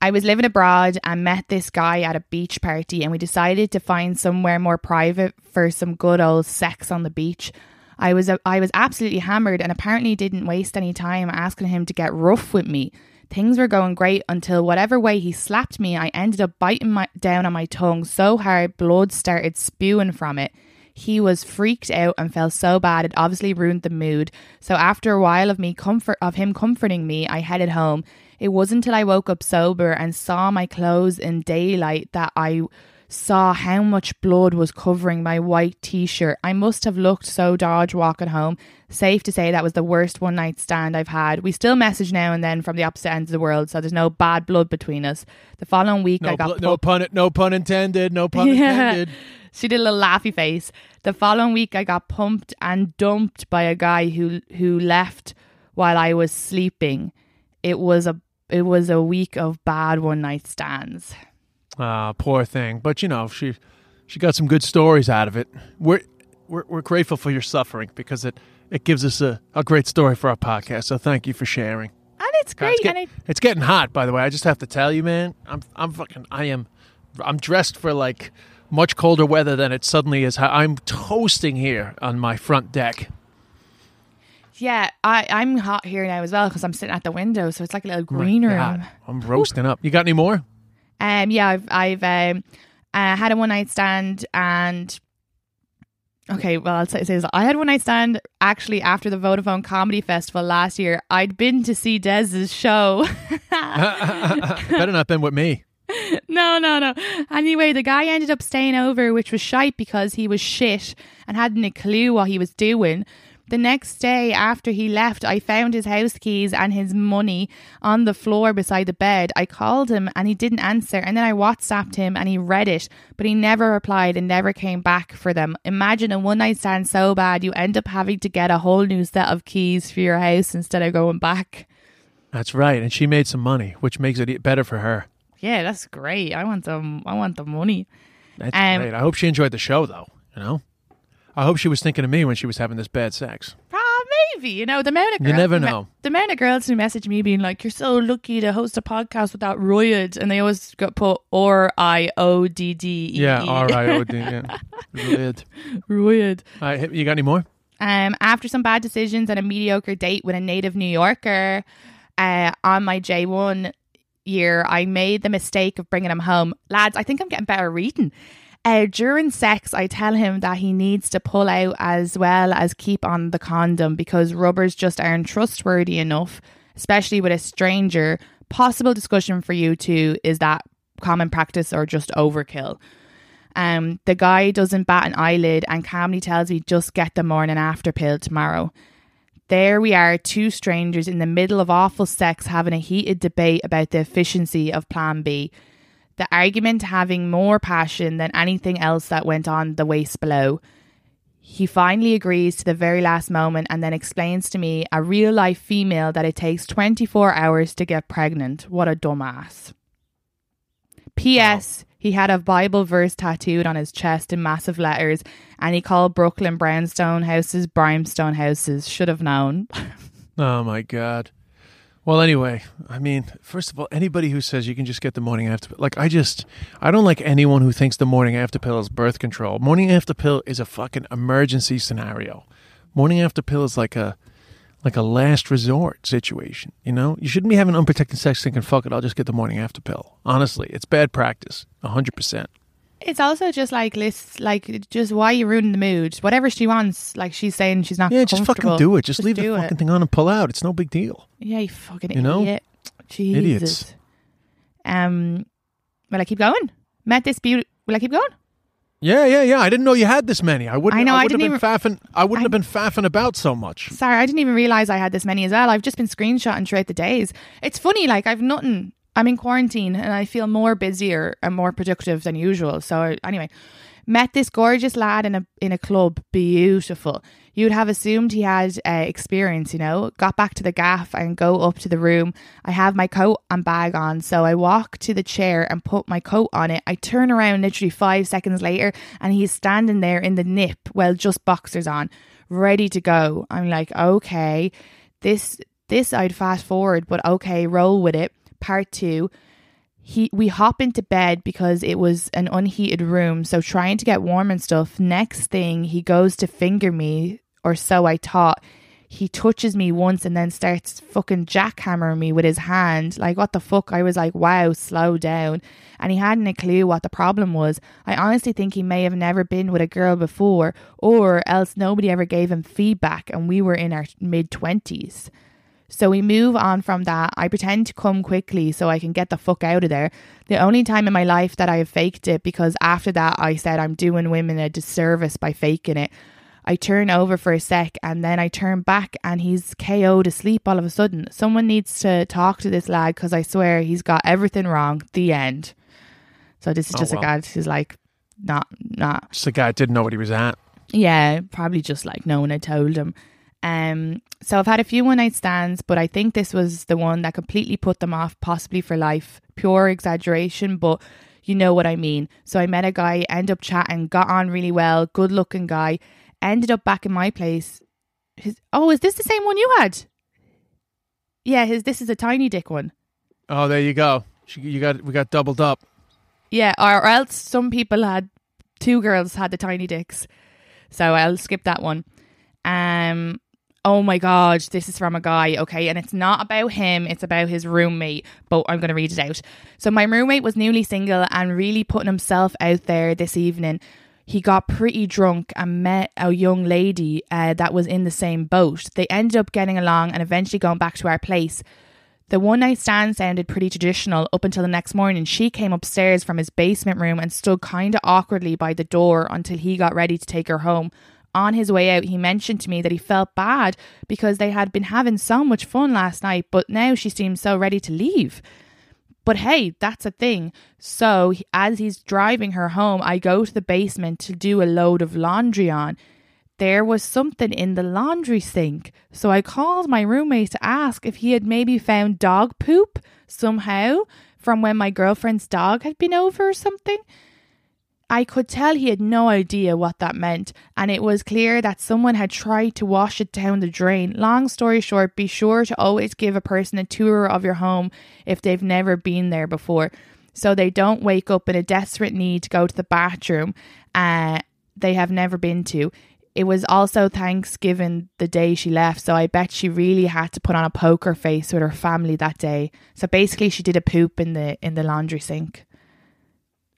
I was living abroad and met this guy at a beach party, and we decided to find somewhere more private for some good old sex on the beach. I was I was absolutely hammered, and apparently didn't waste any time asking him to get rough with me. Things were going great until whatever way he slapped me, I ended up biting my, down on my tongue so hard blood started spewing from it. He was freaked out and felt so bad it obviously ruined the mood. So after a while of me comfort of him comforting me, I headed home. It wasn't until I woke up sober and saw my clothes in daylight that I saw how much blood was covering my white t-shirt. I must have looked so dodge walking home. Safe to say that was the worst one night stand I've had. We still message now and then from the opposite ends of the world, so there's no bad blood between us. The following week No, I got pulled- no pun, no pun intended. No pun Yeah. intended. She did a little laughy face. The following week, I got pumped and dumped by a guy who who left while I was sleeping. It was a it was a week of bad one night stands. Ah, poor thing. But you know, she she got some good stories out of it. We're we're, we're grateful for your suffering because it it gives us a, a great story for our podcast. So thank you for sharing. And it's God, great. it's, get- and it, it's getting hot, by the way. I just have to tell you, man. I'm I'm fucking I am I'm dressed for like much colder weather than it suddenly is. I'm toasting here on my front deck. yeah, I I'm hot here now as well because I'm sitting at the window, so it's like a little green room. I'm roasting up. You got any more? Um, yeah, I've I've um, uh, had a one night stand and. Okay, well, I'll say, say this. I had one night stand actually after the Vodafone Comedy Festival last year. I'd been to see Des's show. Better not been with me. no, no, no. Anyway, the guy ended up staying over, which was shite because he was shit and hadn't a clue what he was doing. The next day after he left, I found his house keys and his money on the floor beside the bed. I called him and he didn't answer. And then I WhatsApped him and he read it, but he never replied and never came back for them. Imagine a one night stand so bad you end up having to get a whole new set of keys for your house instead of going back. That's right, and she made some money, which makes it better for her. Yeah, that's great. I want them. I want the money. That's Um, great. I hope she enjoyed the show, though. You know, I hope she was thinking of me when she was having this bad sex. Ah, maybe. You know, the amount of You girls never know. the amount of girls who message me being like, "You're so lucky to host a podcast without Royd," and they always got put R I O D D E. Yeah, R I O D. Yeah, Weird. Royd. All right, you got any more? Um, after some bad decisions and a mediocre date with a native New Yorker, uh, on my J one year, I made the mistake of bringing him home. Lads, I think I'm getting better reading. Uh, during sex, I tell him that he needs to pull out as well as keep on the condom because rubbers just aren't trustworthy enough, especially with a stranger. Possible discussion for you two is that common practice or just overkill. Um, the guy doesn't bat an eyelid and calmly tells me just get the morning after pill tomorrow. There we are, two strangers in the middle of awful sex having a heated debate about the efficiency of Plan B. The argument having more passion than anything else that went on the waist below. He finally agrees to the very last moment and then explains to me, a real life female, that it takes 24 hours to get pregnant. What a dumbass. P.S. He had a Bible verse tattooed on his chest in massive letters, and he called Brooklyn brownstone houses brimstone houses. Should have known. Oh my god. Well, anyway, I mean, first of all, anybody who says you can just get the morning after, pill like, I just, I don't like anyone who thinks the morning after pill is birth control. Morning after pill is a fucking emergency scenario. Morning after pill is like a, like a last resort situation. You know, you shouldn't be having unprotected sex thinking, "Fuck it, I'll just get the morning after pill." Honestly, it's bad practice, hundred percent. It's also just like lists, like just why you ruining the mood. Whatever she wants, like she's saying she's not. Yeah, just fucking do it. Just, leave do the it. fucking thing on and pull out. It's no big deal. Yeah, you fucking You know? idiot. Jesus. Idiots. Um, will I keep going? Met this beauty. Will I keep going? Yeah, yeah, yeah. I didn't know you had this many. I wouldn't. I know, I wouldn't didn't have been faffing. I wouldn't I- have been faffing about so much. Sorry, I didn't even realize I had this many as well. I've just been screenshotting throughout the days. It's funny, like I've nothing. I'm in quarantine and I feel more busier and more productive than usual. So anyway, met this gorgeous lad in a in a club, beautiful. You'd have assumed he had uh, experience, you know. Got back to the gaff and go up to the room. I have my coat and bag on, so I walk to the chair and put my coat on it. I turn around literally five seconds later, and he's standing there in the nip, well, just boxers on. ready to go. I'm like, okay, this this I'd fast forward, but okay, roll with it. Part two. He we hop into bed because it was an unheated room, so trying to get warm and stuff. Next thing he goes to finger me, or so I thought. He touches me once and then starts fucking jackhammering me with his hand. Like, what the fuck? I was like, wow, slow down. And he hadn't a clue what the problem was. I honestly think he may have never been with a girl before, or else nobody ever gave him feedback and we were in our mid 20s. So we move on from that. I pretend to come quickly so I can get the fuck out of there. The only time in my life that I have faked it because after that I said I'm doing women a disservice by faking it. I turn over for a sec and then I turn back and he's KO'd asleep all of a sudden. Someone needs to talk to this lad because I swear he's got everything wrong. The end. So this is Oh, just well. a guy who's like, not, not Just a guy didn't know what he was at. yeah, probably just like no one had told him. Um, so I've had a few one night stands, but I think this was the one that completely put them off, possibly for life. Pure exaggeration, but you know what I mean. So I met a guy, end up chatting, got on really well, good looking guy, ended up back in my place. His, oh, is this the same one you had? Yeah, his this is a tiny dick one. Oh, there you go. You got we got doubled up. Yeah, or, or else some people had two girls had the tiny dicks. So I'll skip that one. Um oh my god, this is from a guy, okay, and it's not about him, it's about his roommate, but I'm going to read it out. So my roommate was newly single and really putting himself out there this evening. He got pretty drunk and met a young lady uh, that was in the same boat. They ended up getting along and eventually going back to our place. The one night stand sounded pretty traditional up until the next morning. She came upstairs from his basement room and stood kind of awkwardly by the door until he got ready to take her home. On his way out, he mentioned to me that he felt bad because they had been having so much fun last night, but now she seemed so ready to leave. But hey, that's a thing. So, as he's driving her home, I go to the basement to do a load of laundry on. There was something in the laundry sink. So, I called my roommate to ask if he had maybe found dog poop somehow from when my girlfriend's dog had been over or something. I could tell he had no idea what that meant, and it was clear that someone had tried to wash it down the drain. Long story short, be sure to always give a person a tour of your home if they've never been there before, so they don't wake up in a desperate need to go to the bathroom uh, they have never been to. It was also Thanksgiving the day she left, so I bet she really had to put on a poker face with her family that day. So basically, she did a poop in the in the laundry sink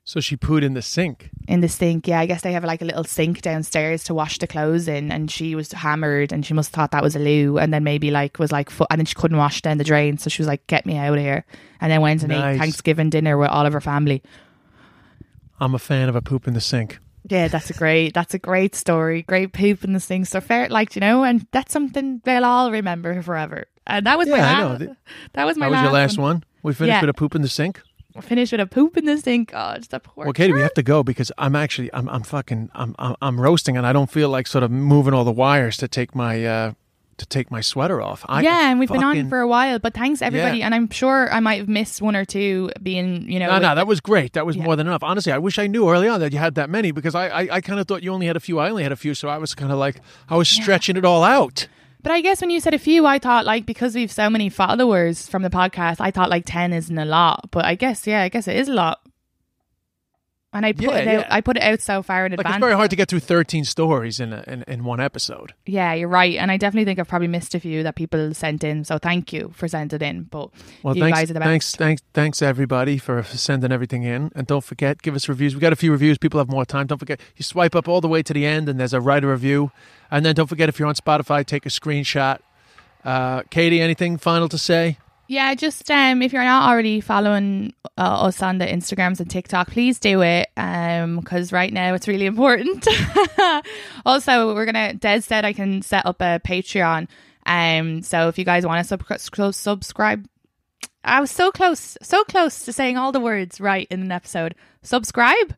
So she pooed in the sink. in the sink. Yeah, I guess they have like a little sink downstairs to wash the clothes in, and she was hammered, and she must have thought that was a loo, and then maybe like was like, fu- and then she couldn't wash down the drain, so she was like, "Get me out of here," and then went and Nice. ate Thanksgiving dinner with all of her family. I'm a fan of a poop in the sink. Yeah, that's a great, that's a great story. Great poop in the sink. So fair, like you know, and that's something they'll all remember forever. And that was my I last. know. That was my That was last your last one. one. We finished Yeah. with a poop in the sink. Finished with a poop in the sink. Oh, it's the poor. Well, Katie, we have to go because I'm actually I'm I'm fucking I'm I'm, I'm roasting and I don't feel like sort of moving all the wires to take my uh to take my sweater off. I yeah, and we've been on for a while, but thanks everybody. Yeah. And I'm sure I might have missed one or two being, you know, No, with- no, that was great. That was Yeah. more than enough. Honestly, I wish I knew early on that you had that many because I, I, I kind of thought you only had a few. I only had a few, so I was kind of like I was stretching it all out. But I guess when you said a few, I thought like because we've so many followers from the podcast, I thought like ten isn't a lot. But I guess yeah, I guess it is a lot. And I put Yeah, it out. yeah. I put it out so far in Like advance. it's very hard to get through 13 stories in a, in, in one episode. Yeah, you're right. And I definitely think I've probably missed a few that people sent in. So thank you for sending in. But Well, you thanks, guys are the best. thanks, thanks, thanks everybody for sending everything in. And don't forget, give us reviews. We got a few reviews. People have more time. Don't forget, you swipe up all the way to the end, and there's a write a review. And then don't forget, if you're on Spotify, take a screenshot. Uh, Katie, anything final to say? Yeah, just um, if you're not already following uh, us on the Instagrams and TikTok, please do it. Um, because right now it's really important. also, we're gonna. Des said I can set up a Patreon. Um, so if you guys want to sub- subscribe, I was so close, so close to saying all the words right in an episode. Subscribe.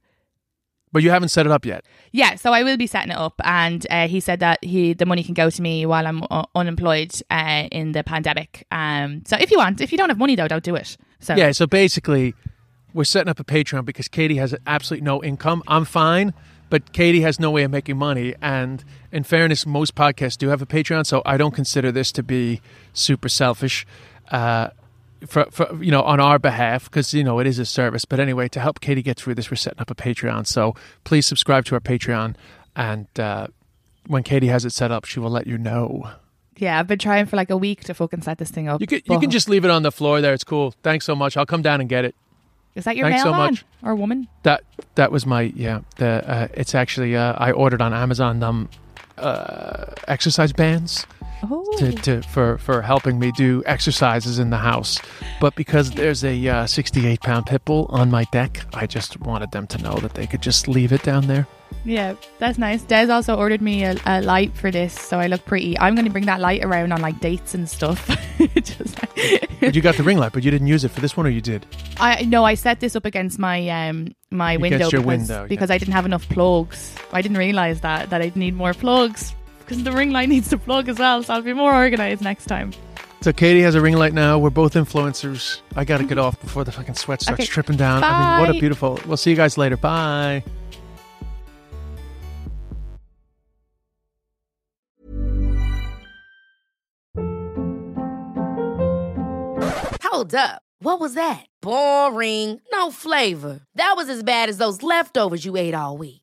But you haven't set it up yet. Yeah, so I will be setting it up, and uh, he said that he the money can go to me while I'm uh, unemployed uh, in the pandemic. Um, so if you want, if you don't have money though, don't do it. So Yeah, so basically, we're setting up a Patreon because Katie has absolutely no income. I'm fine, but Katie has no way of making money. And in fairness, most podcasts do have a Patreon, so I don't consider this to be super selfish. Uh, for, for you know on our behalf because you know it is a service. But anyway to help katie get through this we're setting up a patreon. So please subscribe to our patreon and uh, when katie has it set up she will let you know. Yeah, I've been trying for like a week to fucking set this thing up. you can you can just leave it on the floor there. It's cool. Thanks so much. I'll come down and get it. Is that your thanks so much. or woman? that that was my yeah the uh, it's actually uh, i ordered on amazon um uh exercise bands Oh, to, to for for helping me do exercises in the house but because there's a uh, 68 pound pit bull on my deck i just wanted them to know that they could just leave it down there yeah, that's nice. Des also ordered me a, a light for this, so I look pretty. I'm going to bring that light around on like dates and stuff. Like- But you got the ring light but you didn't use it for this one or you did I no, I set this up against my um my window Against your because, window, yeah. because I didn't have enough plugs. I didn't realize that that I'd need more plugs because the ring light needs to plug as well. So I'll be more organized next time. so katie has a ring light now we're both influencers i gotta get mm-hmm. off before the fucking sweat starts Okay, tripping down i mean what a beautiful we'll see you guys later bye Hold up. What was that? Boring. No flavor. That was as bad as those leftovers you ate all week.